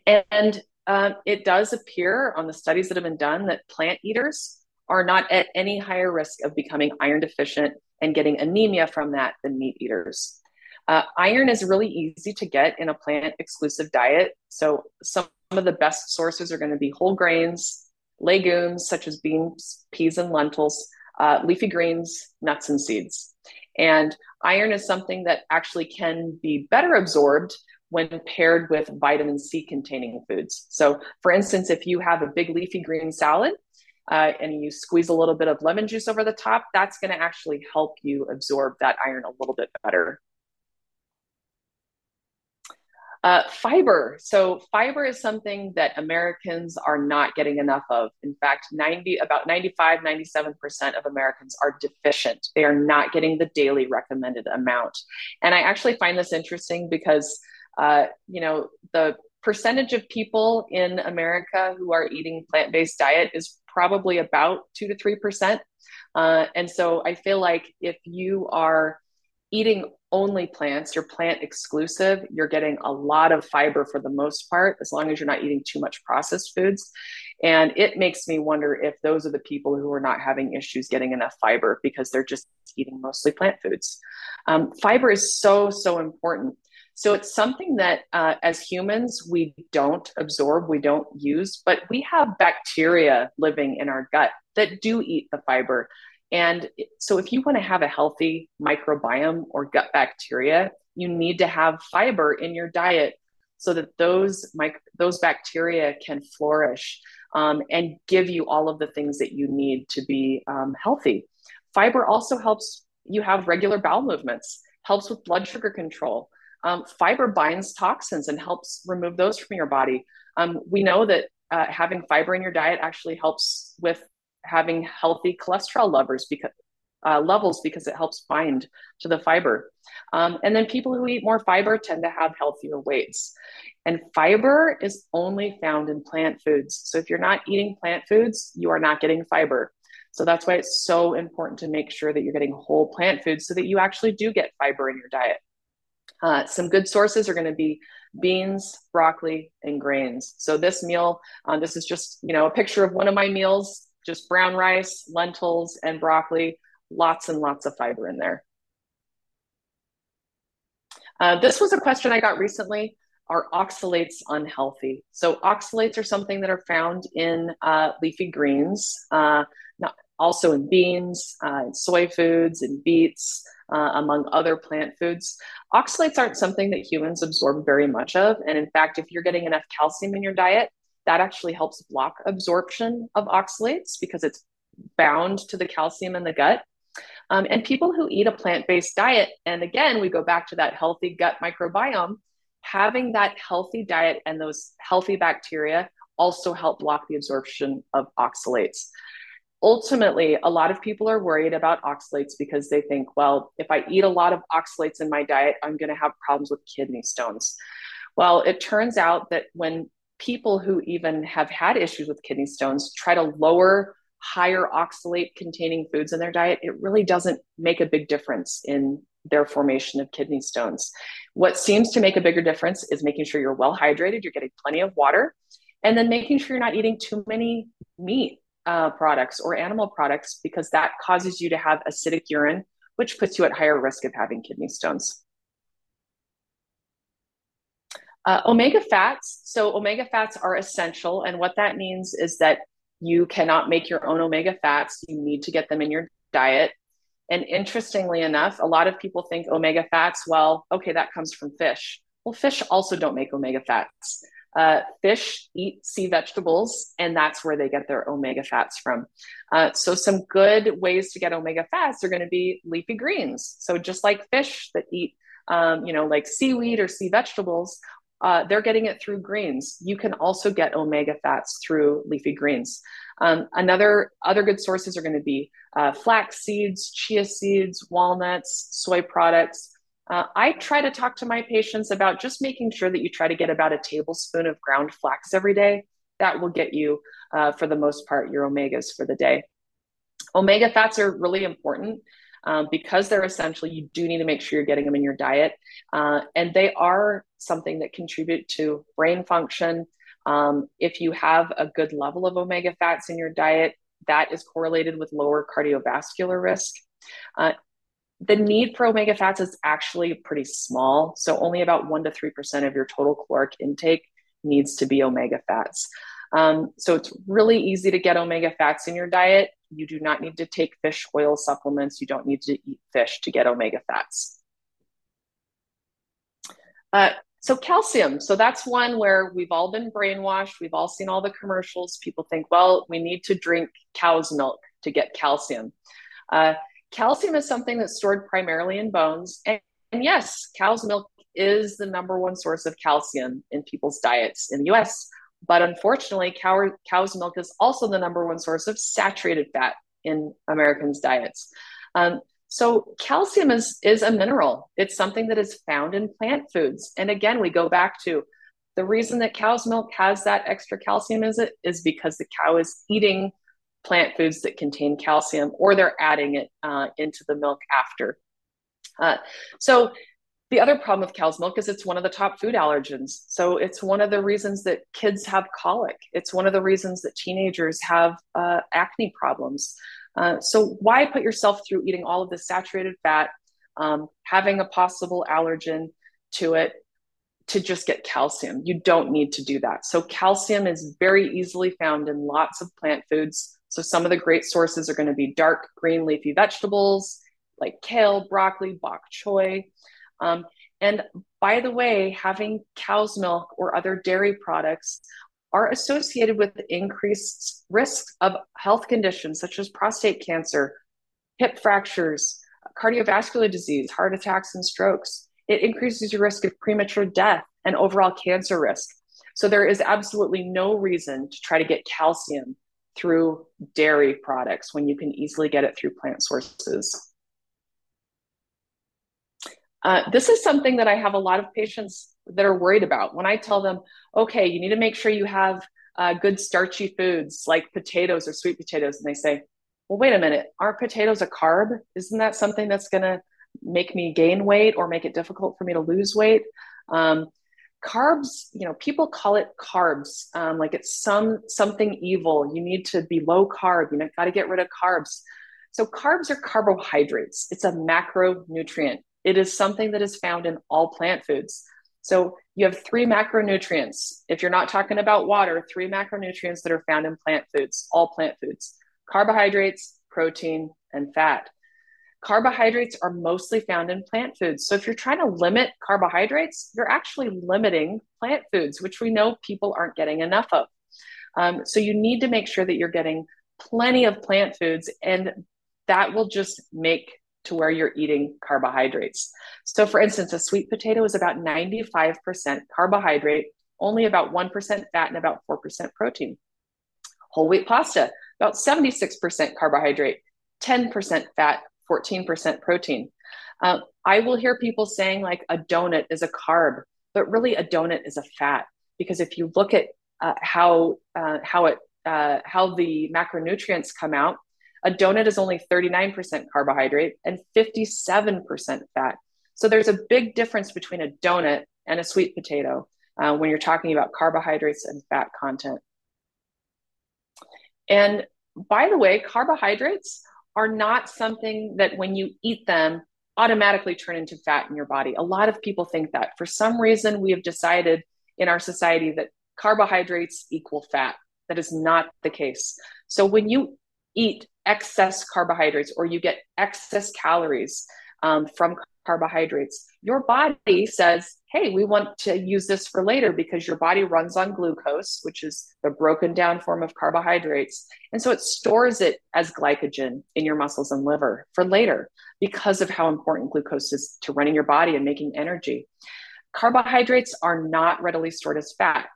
And uh, it does appear on the studies that have been done that plant eaters are not at any higher risk of becoming iron deficient and getting anemia from that than meat eaters. Uh, iron is really easy to get in a plant exclusive diet. So, some of the best sources are going to be whole grains, legumes such as beans, peas, and lentils, uh, leafy greens, nuts, and seeds. And iron is something that actually can be better absorbed when paired with vitamin C containing foods. So, for instance, if you have a big leafy green salad uh, and you squeeze a little bit of lemon juice over the top, that's going to actually help you absorb that iron a little bit better. Uh, fiber. So fiber is something that Americans are not getting enough of. In fact, 90, about 95, 97% of Americans are deficient. They are not getting the daily recommended amount. And I actually find this interesting because, uh, you know, the percentage of people in America who are eating plant-based diet is probably about two to 3%. Uh, and so I feel like if you are eating only plants, you're plant exclusive, you're getting a lot of fiber for the most part, as long as you're not eating too much processed foods. And it makes me wonder if those are the people who are not having issues getting enough fiber because they're just eating mostly plant foods. Um, fiber is so, so important. So it's something that uh, as humans, we don't absorb, we don't use, but we have bacteria living in our gut that do eat the fiber. And so, if you want to have a healthy microbiome or gut bacteria, you need to have fiber in your diet so that those mic- those bacteria can flourish um, and give you all of the things that you need to be um, healthy. Fiber also helps you have regular bowel movements, helps with blood sugar control. Um, fiber binds toxins and helps remove those from your body. Um, we know that uh, having fiber in your diet actually helps with having healthy cholesterol levels because uh, levels because it helps bind to the fiber. Um, and then people who eat more fiber tend to have healthier weights. And fiber is only found in plant foods. So if you're not eating plant foods, you are not getting fiber. So that's why it's so important to make sure that you're getting whole plant foods so that you actually do get fiber in your diet. Uh, some good sources are going to be beans, broccoli, and grains. So this meal, uh, this is just you know a picture of one of my meals just brown rice, lentils, and broccoli. Lots and lots of fiber in there. Uh, this was a question I got recently. Are oxalates unhealthy? So oxalates are something that are found in uh, leafy greens. Uh, not, also in beans, uh, soy foods, and beets, uh, among other plant foods. Oxalates aren't something that humans absorb very much of. And in fact, if you're getting enough calcium in your diet, that actually helps block absorption of oxalates because it's bound to the calcium in the gut. Um, and people who eat a plant based diet, and again, we go back to that healthy gut microbiome, having that healthy diet and those healthy bacteria also help block the absorption of oxalates. Ultimately, a lot of people are worried about oxalates because they think, well, if I eat a lot of oxalates in my diet, I'm going to have problems with kidney stones. Well, it turns out that when people who even have had issues with kidney stones try to lower higher oxalate containing foods in their diet, it really doesn't make a big difference in their formation of kidney stones. What seems to make a bigger difference is making sure you're well hydrated, you're getting plenty of water, and then making sure you're not eating too many meat uh, products or animal products because that causes you to have acidic urine, which puts you at higher risk of having kidney stones. Uh, omega fats. So, omega fats are essential. And what that means is that you cannot make your own omega fats. You need to get them in your diet. And interestingly enough, a lot of people think omega fats, well, okay, that comes from fish. Well, fish also don't make omega fats. Uh, fish eat sea vegetables, and that's where they get their omega fats from. Uh, so, some good ways to get omega fats are going to be leafy greens. So, just like fish that eat, um, you know, like seaweed or sea vegetables, uh, they're getting it through greens. You can also get omega fats through leafy greens. Um, another other good sources are going to be uh, flax seeds, chia seeds, walnuts, soy products. Uh, I try to talk to my patients about just making sure that you try to get about a tablespoon of ground flax every day. That will get you, uh, for the most part, your omegas for the day. Omega fats are really important um, because they're essential. You do need to make sure you're getting them in your diet, uh, and they are something that contribute to brain function. Um, if you have a good level of omega fats in your diet, that is correlated with lower cardiovascular risk. Uh, the need for omega fats is actually pretty small. So, only about 1% to 3% of your total caloric intake needs to be omega fats. Um, so, it's really easy to get omega fats in your diet. You do not need to take fish oil supplements. You don't need to eat fish to get omega fats. Uh, so, calcium. So, that's one where we've all been brainwashed. We've all seen all the commercials. People think, well, we need to drink cow's milk to get calcium. Uh, calcium is something that's stored primarily in bones. And, and yes, cow's milk is the number one source of calcium in people's diets in the US. But unfortunately, cow, cow's milk is also the number one source of saturated fat in Americans' diets. Um, so calcium is, is a mineral. It's something that is found in plant foods. And again, we go back to the reason that cow's milk has that extra calcium is it is because the cow is eating plant foods that contain calcium or they're adding it uh, into the milk after. Uh, so the other problem with cow's milk is it's one of the top food allergens. So it's one of the reasons that kids have colic. It's one of the reasons that teenagers have uh, acne problems. Uh, so why put yourself through eating all of this saturated fat, um, having a possible allergen to it to just get calcium? You don't need to do that. So calcium is very easily found in lots of plant foods. So some of the great sources are going to be dark green leafy vegetables like kale, broccoli, bok choy. Um, and by the way, having cow's milk or other dairy products are associated with increased risk of health conditions such as prostate cancer, hip fractures, cardiovascular disease, heart attacks, and strokes. It increases your risk of premature death and overall cancer risk. So there is absolutely no reason to try to get calcium through dairy products when you can easily get it through plant sources. Uh, this is something that I have a lot of patients that are worried about. When I tell them, okay, you need to make sure you have uh, good starchy foods like potatoes or sweet potatoes, and they say, well, wait a minute, aren't potatoes a carb? Isn't that something that's going to make me gain weight or make it difficult for me to lose weight? Um, carbs, you know, people call it carbs, um, like it's some something evil. You need to be low carb. You know, got to get rid of carbs. So carbs are carbohydrates. It's a macronutrient. It is something that is found in all plant foods. So you have three macronutrients. If you're not talking about water, three macronutrients that are found in plant foods, all plant foods carbohydrates, protein, and fat. Carbohydrates are mostly found in plant foods. So if you're trying to limit carbohydrates, you're actually limiting plant foods, which we know people aren't getting enough of. Um, so you need to make sure that you're getting plenty of plant foods, and that will just make to where you're eating carbohydrates. So, for instance, a sweet potato is about 95% carbohydrate, only about 1% fat, and about 4% protein. Whole wheat pasta, about 76% carbohydrate, 10% fat, 14% protein. Uh, I will hear people saying like a donut is a carb, but really a donut is a fat because if you look at uh, how uh, how it uh, how the macronutrients come out, a donut is only 39% carbohydrate and 57% fat. So there's a big difference between a donut and a sweet potato uh, when you're talking about carbohydrates and fat content. And by the way, carbohydrates are not something that when you eat them automatically turn into fat in your body. A lot of people think that. For some reason, we have decided in our society that carbohydrates equal fat. That is not the case. So when you eat excess carbohydrates or you get excess calories um, from carbohydrates, your body says, Hey, we want to use this for later because your body runs on glucose, which is the broken down form of carbohydrates. And so it stores it as glycogen in your muscles and liver for later because of how important glucose is to running your body and making energy. Carbohydrates are not readily stored as fat.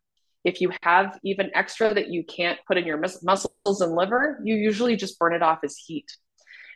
If you have even extra that you can't put in your mus- muscles and liver, you usually just burn it off as heat.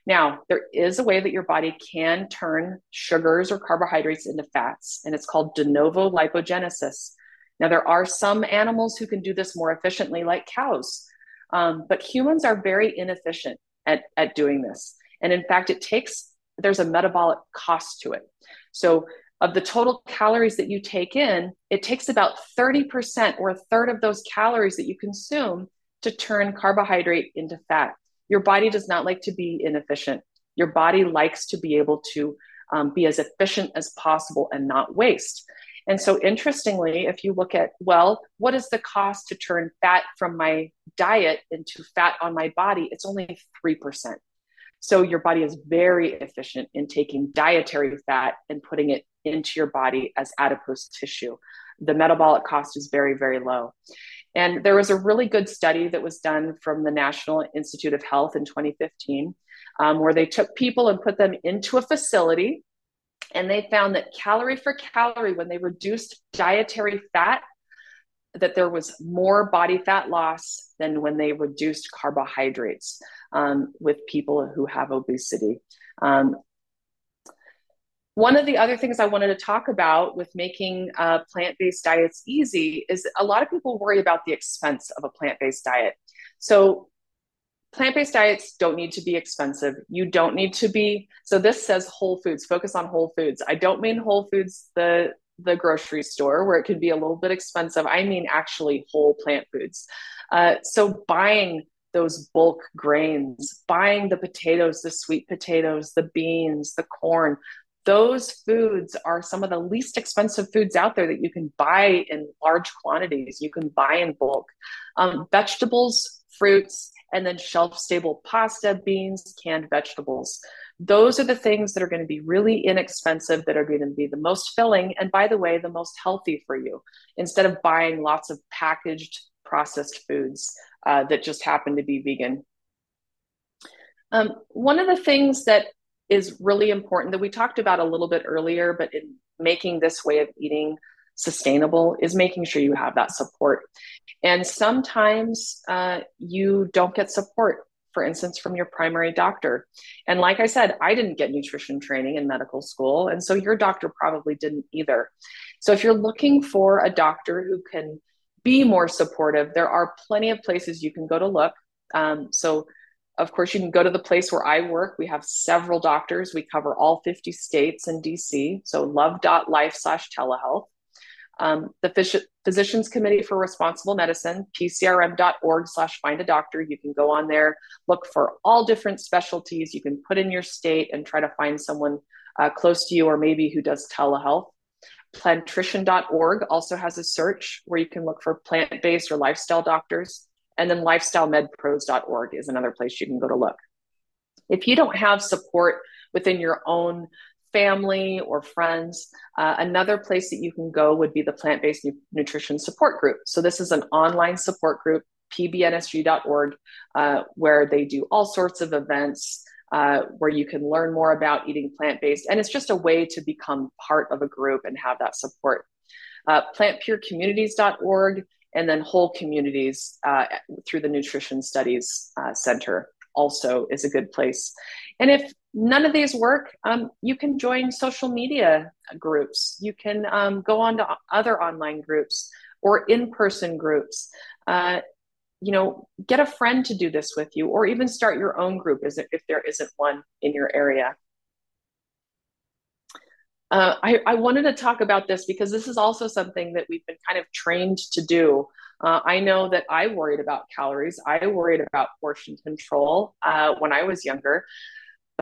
Now, there is a way that your body can turn sugars or carbohydrates into fats, and it's called de novo lipogenesis. Now, there are some animals who can do this more efficiently, like cows, um, but humans are very inefficient at, at doing this. And in fact, it takes, there's a metabolic cost to it. So, of the total calories that you take in, it takes about 30% or a third of those calories that you consume to turn carbohydrate into fat. Your body does not like to be inefficient. Your body likes to be able to um, be as efficient as possible and not waste. And so, interestingly, if you look at, well, what is the cost to turn fat from my diet into fat on my body? It's only 3%. So, your body is very efficient in taking dietary fat and putting it into your body as adipose tissue. The metabolic cost is very, very low. And there was a really good study that was done from the National Institute of Health in 2015, um, where they took people and put them into a facility. And they found that calorie for calorie, when they reduced dietary fat, that there was more body fat loss than when they reduced carbohydrates um, with people who have obesity. Um, one of the other things I wanted to talk about with making uh, plant based diets easy is a lot of people worry about the expense of a plant based diet. So, plant based diets don't need to be expensive. You don't need to be. So, this says whole foods, focus on whole foods. I don't mean whole foods, the the grocery store where it could be a little bit expensive. I mean actually whole plant foods. Uh, so buying those bulk grains, buying the potatoes, the sweet potatoes, the beans, the corn, those foods are some of the least expensive foods out there that you can buy in large quantities. You can buy in bulk. Um, vegetables, fruits, and then shelf stable pasta, beans, canned vegetables. Those are the things that are going to be really inexpensive, that are going to be the most filling, and by the way, the most healthy for you, instead of buying lots of packaged processed foods uh, that just happen to be vegan. Um, one of the things that is really important that we talked about a little bit earlier, but in making this way of eating sustainable is making sure you have that support. And sometimes uh, you don't get support, for instance, from your primary doctor. And like I said, I didn't get nutrition training in medical school. And so your doctor probably didn't either. So if you're looking for a doctor who can be more supportive, there are plenty of places you can go to look. Um, so of course, you can go to the place where I work. We have several doctors. We cover all 50 states and DC. So love.life slash telehealth. Um, the Phys- Physicians Committee for Responsible Medicine, pcrm.org slash find a doctor. You can go on there, look for all different specialties. You can put in your state and try to find someone uh, close to you or maybe who does telehealth. Plantrition.org also has a search where you can look for plant based or lifestyle doctors. And then lifestylemedpros.org is another place you can go to look. If you don't have support within your own family or friends, uh, another place that you can go would be the plant based nu- nutrition support group. So, this is an online support group, pbnsg.org, uh, where they do all sorts of events. Uh, where you can learn more about eating plant based. And it's just a way to become part of a group and have that support. Uh, plantpurecommunities.org and then whole communities uh, through the Nutrition Studies uh, Center also is a good place. And if none of these work, um, you can join social media groups. You can um, go on to other online groups or in person groups. Uh, you know, get a friend to do this with you, or even start your own group if there isn't one in your area. Uh, I, I, wanted to talk about this because this is also something that we've been kind of trained to do. Uh, I know that I worried about calories. I worried about portion control uh, when I was younger.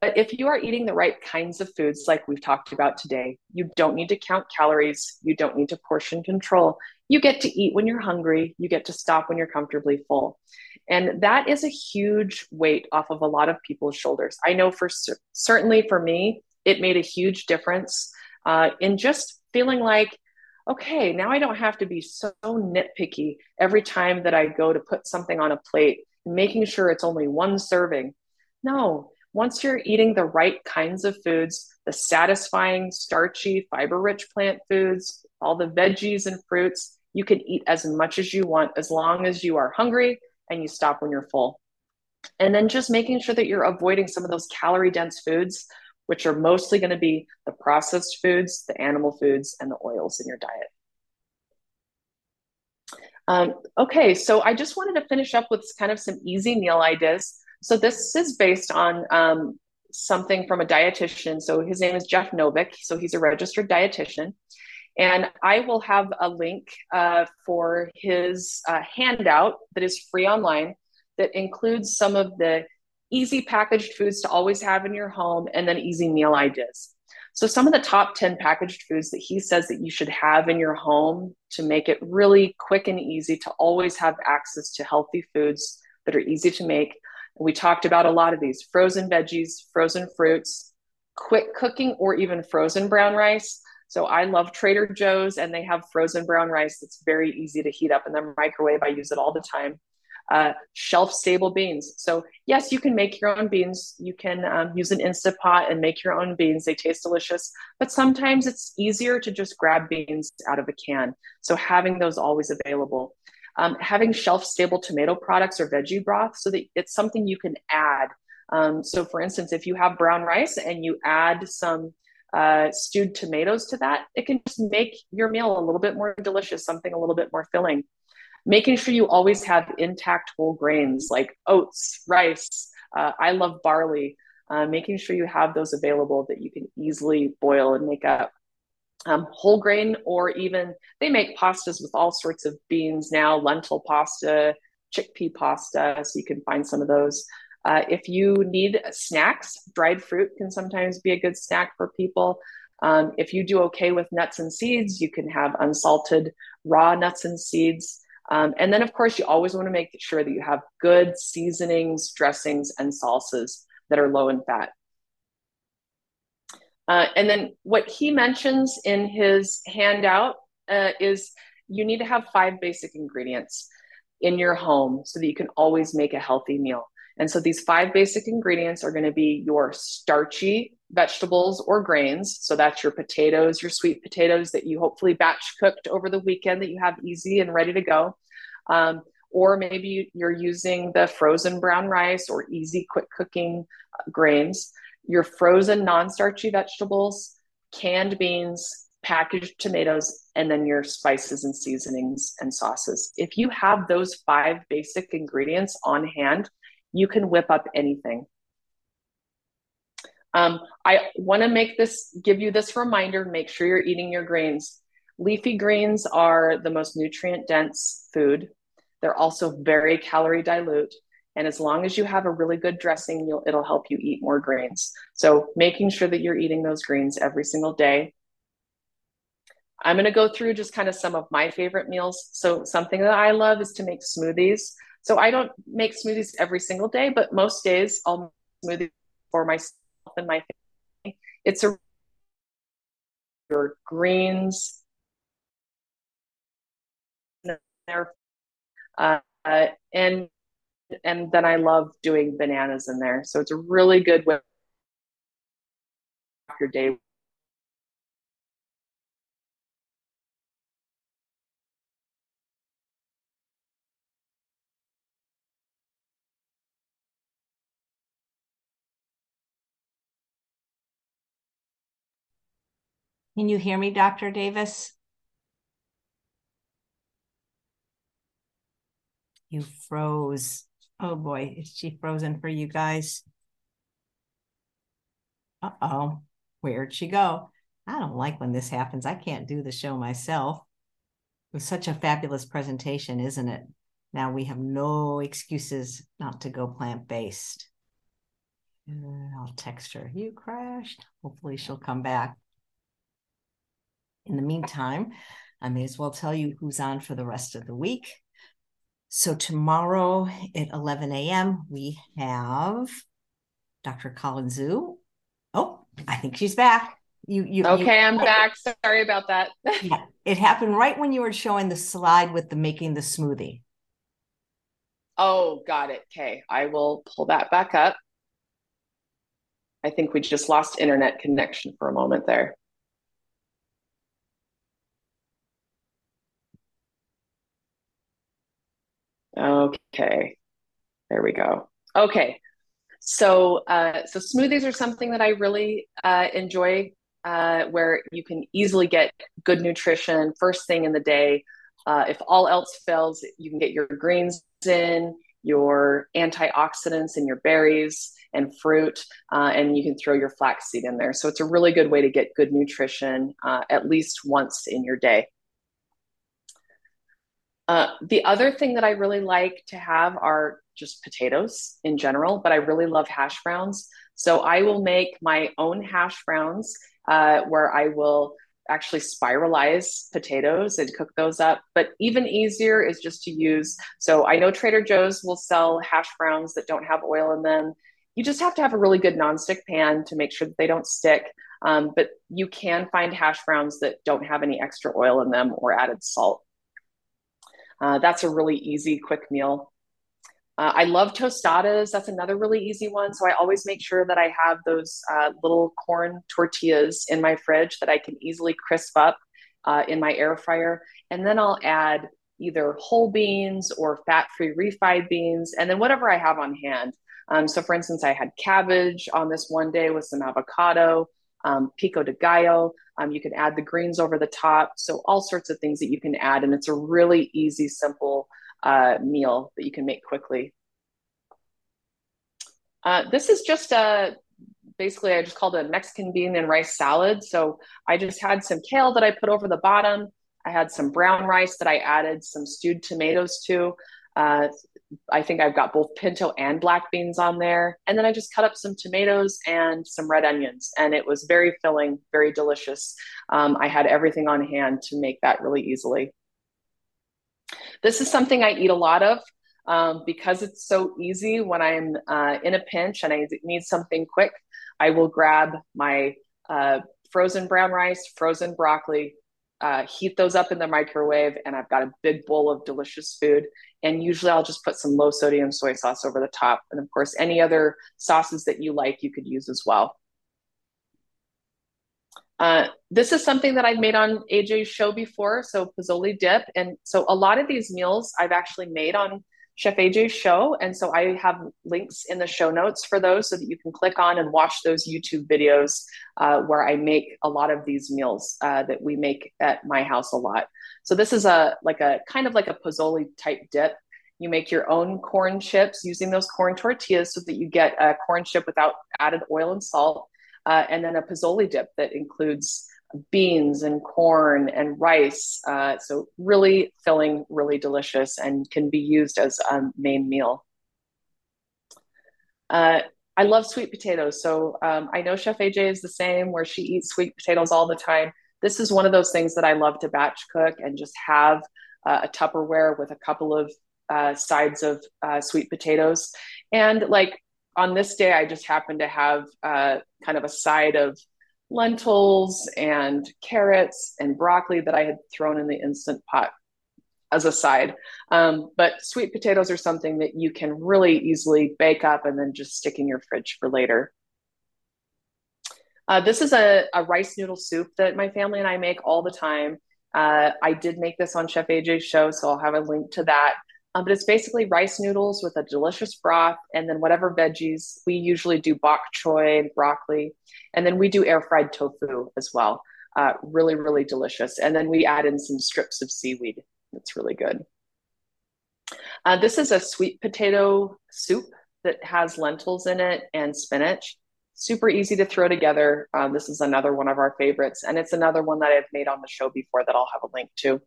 But if you are eating the right kinds of foods, like we've talked about today, you don't need to count calories. You don't need to portion control. You get to eat when you're hungry. You get to stop when you're comfortably full. And that is a huge weight off of a lot of people's shoulders. I know for certainly for me, it made a huge difference uh, in just feeling like, okay, now I don't have to be so nitpicky every time that I go to put something on a plate, making sure it's only one serving. No, once you're eating the right kinds of foods, the satisfying, starchy, fiber rich plant foods, all the veggies and fruits, you can eat as much as you want as long as you are hungry and you stop when you're full. And then just making sure that you're avoiding some of those calorie dense foods which are mostly going to be the processed foods, the animal foods, and the oils in your diet. Um, okay, so I just wanted to finish up with kind of some easy meal ideas. So this is based on um, something from a dietitian. So his name is Jeff Novick. So he's a registered dietitian. And I will have a link uh, for his uh, handout that is free online that includes some of the easy packaged foods to always have in your home, and then easy meal ideas. So, some of the top 10 packaged foods that he says that you should have in your home to make it really quick and easy to always have access to healthy foods that are easy to make. we talked about a lot of these frozen veggies, frozen fruits, quick cooking, or even frozen brown rice. So, I love Trader Joe's, and they have frozen brown rice that's very easy to heat up in the microwave. I use it all the time uh, shelf stable beans. So yes, you can make your own beans. You can um, use an Instant Pot and make your own beans. They taste delicious, but sometimes it's easier to just grab beans out of a can. So having those always available. Um, having shelf stable tomato products or veggie broth so that it's something you can add. Um, so for instance, if you have brown rice and you add some uh, stewed tomatoes to that, it can just make your meal a little bit more delicious, something a little bit more filling making sure you always have intact whole grains like oats, rice. Uh, I love barley. Uh, making sure you have those available that you can easily boil and make up. Um, whole grain, or even they make pastas with all sorts of beans now lentil pasta, chickpea pasta. So you can find some of those. Uh, if you need snacks, dried fruit can sometimes be a good snack for people. Um, if you do okay with nuts and seeds, you can have unsalted raw nuts and seeds. Um, and then, of course, you always want to make sure that you have good seasonings, dressings, and salsas that are low in fat. Uh, and then, what he mentions in his handout uh, is you need to have five basic ingredients in your home so that you can always make a healthy meal. And so, these five basic ingredients are going to be your starchy vegetables or grains. So that's your potatoes, your sweet potatoes that you hopefully batch cooked over the weekend that you have easy and ready to go. Um, or maybe you're using the frozen brown rice or easy quick cooking uh, grains, your frozen non starchy vegetables, canned beans, packaged tomatoes, and then your spices and seasonings and sauces. If you have those five basic ingredients on hand, you can whip up anything. Um, I want to make this, give you this reminder, make sure you're eating your grains. Leafy greens are the most nutrient dense food. They're also very calorie dilute. And as long as you have a really good dressing, it'll help you eat more greens. So making sure that you're eating those greens every single day. I'm going to go through just kind of some of my favorite meals. So something that I love is to make smoothies. So I don't make smoothies every single day, but most days I'll make smoothie for myself and my family. It's a your greens there, uh, and and then I love doing bananas in there. So it's a really good way your day Can you hear me, Dr. Davis? You froze. Oh boy, is she frozen for you guys? Uh-oh, where'd she go? I don't like when this happens. I can't do the show myself. It was such a fabulous presentation, isn't it? Now we have no excuses not to go plant-based. Uh, I'll text her. You crashed. Hopefully she'll come back. In the meantime, I may as well tell you who's on for the rest of the week. So tomorrow at 11 a.m., we have Dr. Colin Zhu. Oh, I think she's back. You, you okay? You, I'm back. Sorry about that. yeah, it happened right when you were showing the slide with the making the smoothie. Oh, got it. Okay, I will pull that back up. I think we just lost internet connection for a moment there. Okay, there we go. Okay, so uh, so smoothies are something that I really uh, enjoy, uh, where you can easily get good nutrition first thing in the day. Uh, if all else fails, you can get your greens in, your antioxidants and your berries and fruit, uh, and you can throw your flaxseed in there. So it's a really good way to get good nutrition uh, at least once in your day. Uh, the other thing that I really like to have are just potatoes in general, but I really love hash browns. So I will make my own hash browns uh, where I will actually spiralize potatoes and cook those up. But even easier is just to use. So I know Trader Joe's will sell hash browns that don't have oil in them. You just have to have a really good nonstick pan to make sure that they don't stick. Um, but you can find hash browns that don't have any extra oil in them or added salt. Uh, that's a really easy, quick meal. Uh, I love tostadas. That's another really easy one. So I always make sure that I have those uh, little corn tortillas in my fridge that I can easily crisp up uh, in my air fryer. And then I'll add either whole beans or fat free refried beans, and then whatever I have on hand. Um, so, for instance, I had cabbage on this one day with some avocado um, pico de gallo. Um, you can add the greens over the top. So all sorts of things that you can add. And it's a really easy, simple uh, meal that you can make quickly. Uh, this is just a, basically I just called it a Mexican bean and rice salad. So I just had some kale that I put over the bottom. I had some brown rice that I added some stewed tomatoes to. Uh, I think I've got both pinto and black beans on there. And then I just cut up some tomatoes and some red onions. And it was very filling, very delicious. Um, I had everything on hand to make that really easily. This is something I eat a lot of um, because it's so easy when I'm uh, in a pinch and I need something quick. I will grab my uh, frozen brown rice, frozen broccoli, uh, heat those up in the microwave, and I've got a big bowl of delicious food. And usually I'll just put some low sodium soy sauce over the top. And of course, any other sauces that you like, you could use as well. Uh, this is something that I've made on AJ's show before, so pozole dip. And so a lot of these meals I've actually made on Chef AJ's show. And so I have links in the show notes for those so that you can click on and watch those YouTube videos uh, where I make a lot of these meals uh, that we make at my house a lot. So this is a like a kind of like a pozole type dip. You make your own corn chips using those corn tortillas so that you get a corn chip without added oil and salt. Uh, and then a pozole dip that includes beans and corn and rice. Uh, so really filling, really delicious, and can be used as a main meal. Uh, I love sweet potatoes. So um, I know Chef AJ is the same, where she eats sweet potatoes all the time. This is one of those things that I love to batch cook and just have uh, a Tupperware with a couple of uh, sides of uh, sweet potatoes. And like on this day, I just happened to have uh, kind of a side of lentils and carrots and broccoli that I had thrown in the instant pot as a side. Um, but sweet potatoes are something that you can really easily bake up and then just stick in your fridge for later. Uh, this is a, a, rice noodle soup that my family and I make all the time. Uh, I did make this on Chef AJ's show, so I'll have a link to that. Um, but it's basically rice noodles with a delicious broth and then whatever veggies. We usually do bok choy and broccoli. And then we do air fried tofu as well. Uh, really, really delicious. And then we add in some strips of seaweed. It's really good. Uh, this is a sweet potato soup that has lentils in it and spinach. Super easy to throw together. Um, this is another one of our favorites. And it's another one that I've made on the show before that I'll have a link to.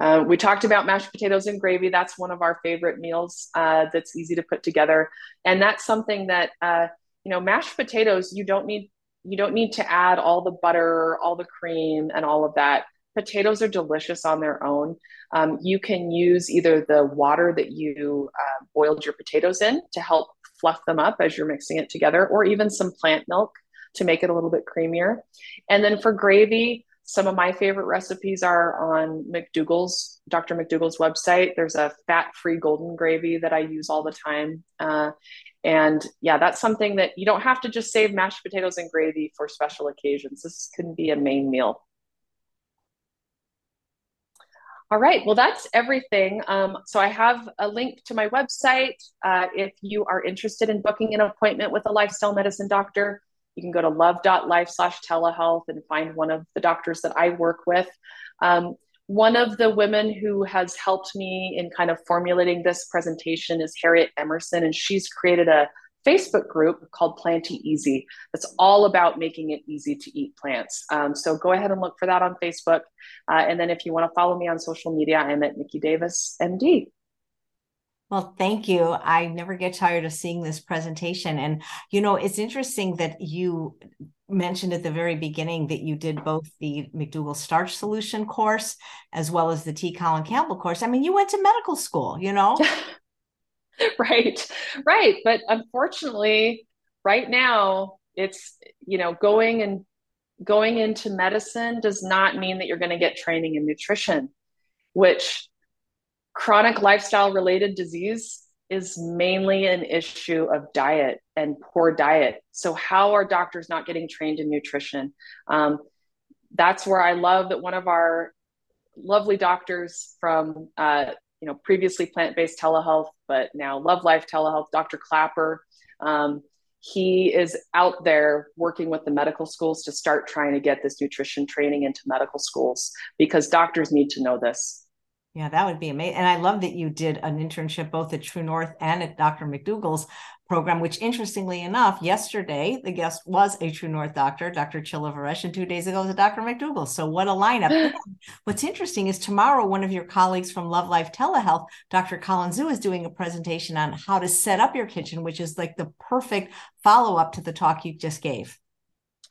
Uh, we talked about mashed potatoes and gravy. That's one of our favorite meals uh, that's easy to put together. And that's something that, uh, you know, mashed potatoes, you don't need you don't need to add all the butter, all the cream, and all of that. Potatoes are delicious on their own. Um, you can use either the water that you uh, boiled your potatoes in to help fluff them up as you're mixing it together, or even some plant milk to make it a little bit creamier. And then for gravy, some of my favorite recipes are on McDougall's, Dr. McDougall's website. There's a fat free golden gravy that I use all the time. Uh, and yeah, that's something that you don't have to just save mashed potatoes and gravy for special occasions. This can be a main meal. All right, well, that's everything. Um, so I have a link to my website. Uh, if you are interested in booking an appointment with a lifestyle medicine doctor, you can go to love.life slash telehealth and find one of the doctors that I work with. Um, one of the women who has helped me in kind of formulating this presentation is Harriet Emerson, and she's created a Facebook group called Planty Easy. That's all about making it easy to eat plants. Um, so go ahead and look for that on Facebook. Uh, and then if you want to follow me on social media, I'm at Niki Davis, MD. Well, thank you. I never get tired of seeing this presentation. And, you know, it's interesting that you mentioned at the very beginning that you did both the McDougall Starch Solution course as well as the T. Colin Campbell course. I mean, you went to medical school, you know? right, right. But unfortunately, right now, it's, you know, going and going into medicine does not mean that you're going to get training in nutrition, which chronic lifestyle related disease is mainly an issue of diet and poor diet. So, how are doctors not getting trained in nutrition? Um, that's where I love that one of our lovely doctors from, uh, you know, previously plant based telehealth, but now Love Life Telehealth, Dr. Klaper. Um, he is out there working with the medical schools to start trying to get this nutrition training into medical schools because doctors need to know this. Yeah, that would be amazing. And I love that you did an internship both at True North and at Dr. McDougall's program, which interestingly enough, yesterday the guest was a True North doctor, Dr. Chilla Varesh, and two days ago was a Dr. McDougall. So what a lineup. what's interesting is tomorrow, one of your colleagues from Love Life Telehealth, Dr. Colin Zhu, is doing a presentation on how to set up your kitchen, which is like the perfect follow-up to the talk you just gave.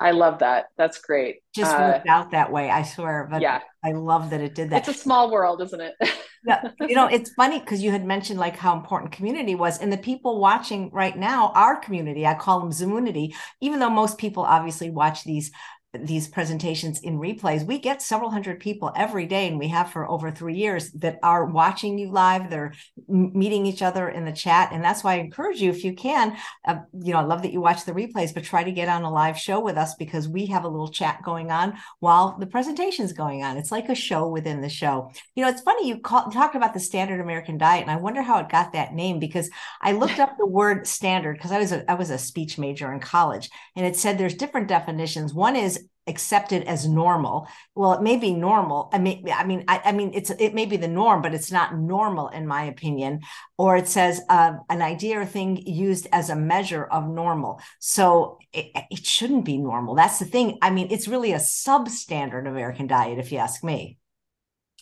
I love that. That's great. Just uh, worked out that way, I swear. But yeah, I love that it did that. It's a small world, isn't it? yeah, you know, it's funny because you had mentioned like how important community was, and the people watching right now, our community, I call them Zoomunity, even though most people obviously watch these these presentations in replays we get several hundred people every day and we have for over three years that are watching you live they're meeting each other in the chat and that's why i encourage you if you can uh, you know i love that you watch the replays but try to get on a live show with us because we have a little chat going on while the presentation is going on. It's like a show within the show. You know it's funny you call, talked about the standard american diet and i wonder how it got that name because i looked up the word standard because i was a i was a speech major in college and it said there's different definitions. One is accepted as normal. Well it may be normal. I mean i mean i, I mean it's it may be the norm but it's not normal in my opinion. Or it says uh, an idea or thing used as a measure of normal. So it, it shouldn't be normal. That's the thing. I mean it's really a substandard american diet if you ask me.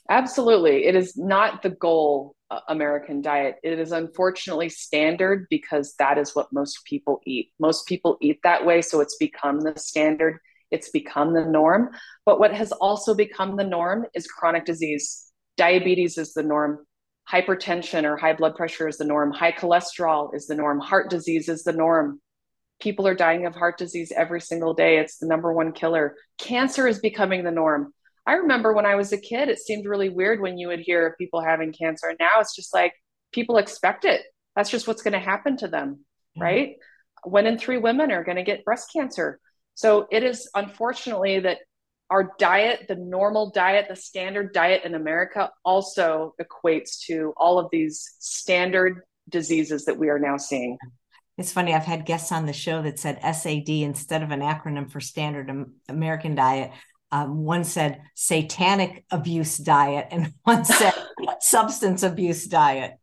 Absolutely. It is not the goal uh, American diet. It is unfortunately standard because that is what most people eat. Most people eat that way, so it's become the standard. It's become the norm. But what has also become the norm is chronic disease. Diabetes is the norm. hypertension or high blood pressure is the norm, high cholesterol is the norm, heart disease is the norm. People are dying of heart disease every single day. It's the number one killer. Cancer is becoming the norm. I remember when I was a kid, it seemed really weird when you would hear of people having cancer. And now it's just like people expect it. That's just what's going to happen to them, mm-hmm. right? One in three women are going to get breast cancer. So it is unfortunately that our diet, the normal diet, the standard diet in America also equates to all of these standard diseases that we are now seeing. It's funny, I've had guests on the show that said SAD instead of an acronym for standard American diet. Um, one said satanic abuse diet, and one said substance abuse diet.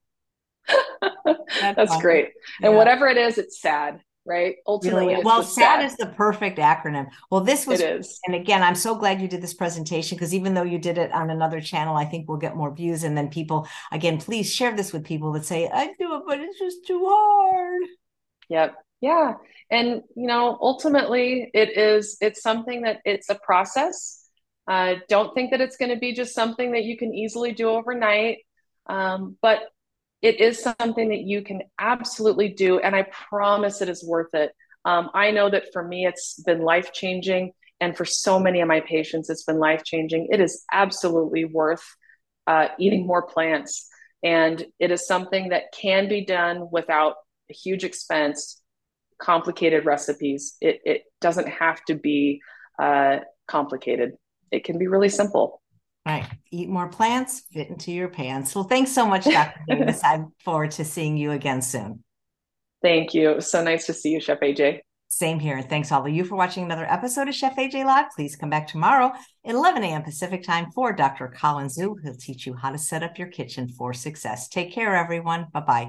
That's, That's great. And whatever it is, it's sad right? Ultimately, really? well, SAD, is the perfect acronym. Well, this was, it is. and again, I'm so glad you did this presentation because even though you did it on another channel, I think we'll get more views. And then people, again, please share this with people that say, I do it, but it's just too hard. Yep. Yeah. And, you know, ultimately, it is, it's something that it's a process. Uh, don't think that it's going to be just something that you can easily do overnight. Um, but it is something that you can absolutely do. And I promise it is worth it. Um, I know that for me, it's been life changing. And for so many of my patients, it's been life changing. It is absolutely worth uh, eating more plants. And it is something that can be done without a huge expense, complicated recipes. It, it doesn't have to be uh, complicated, it can be really simple. Right. Eat more plants, fit into your pants. Well, thanks so much, Dr. Davis. I look forward to seeing you again soon. Thank you. So nice to see you, Chef AJ. Same here. And thanks all of you for watching another episode of Chef AJ Live. Please come back tomorrow at 11 a.m. Pacific time for Dr. Colin Zhu. He'll teach you how to set up your kitchen for success. Take care, everyone. Bye bye.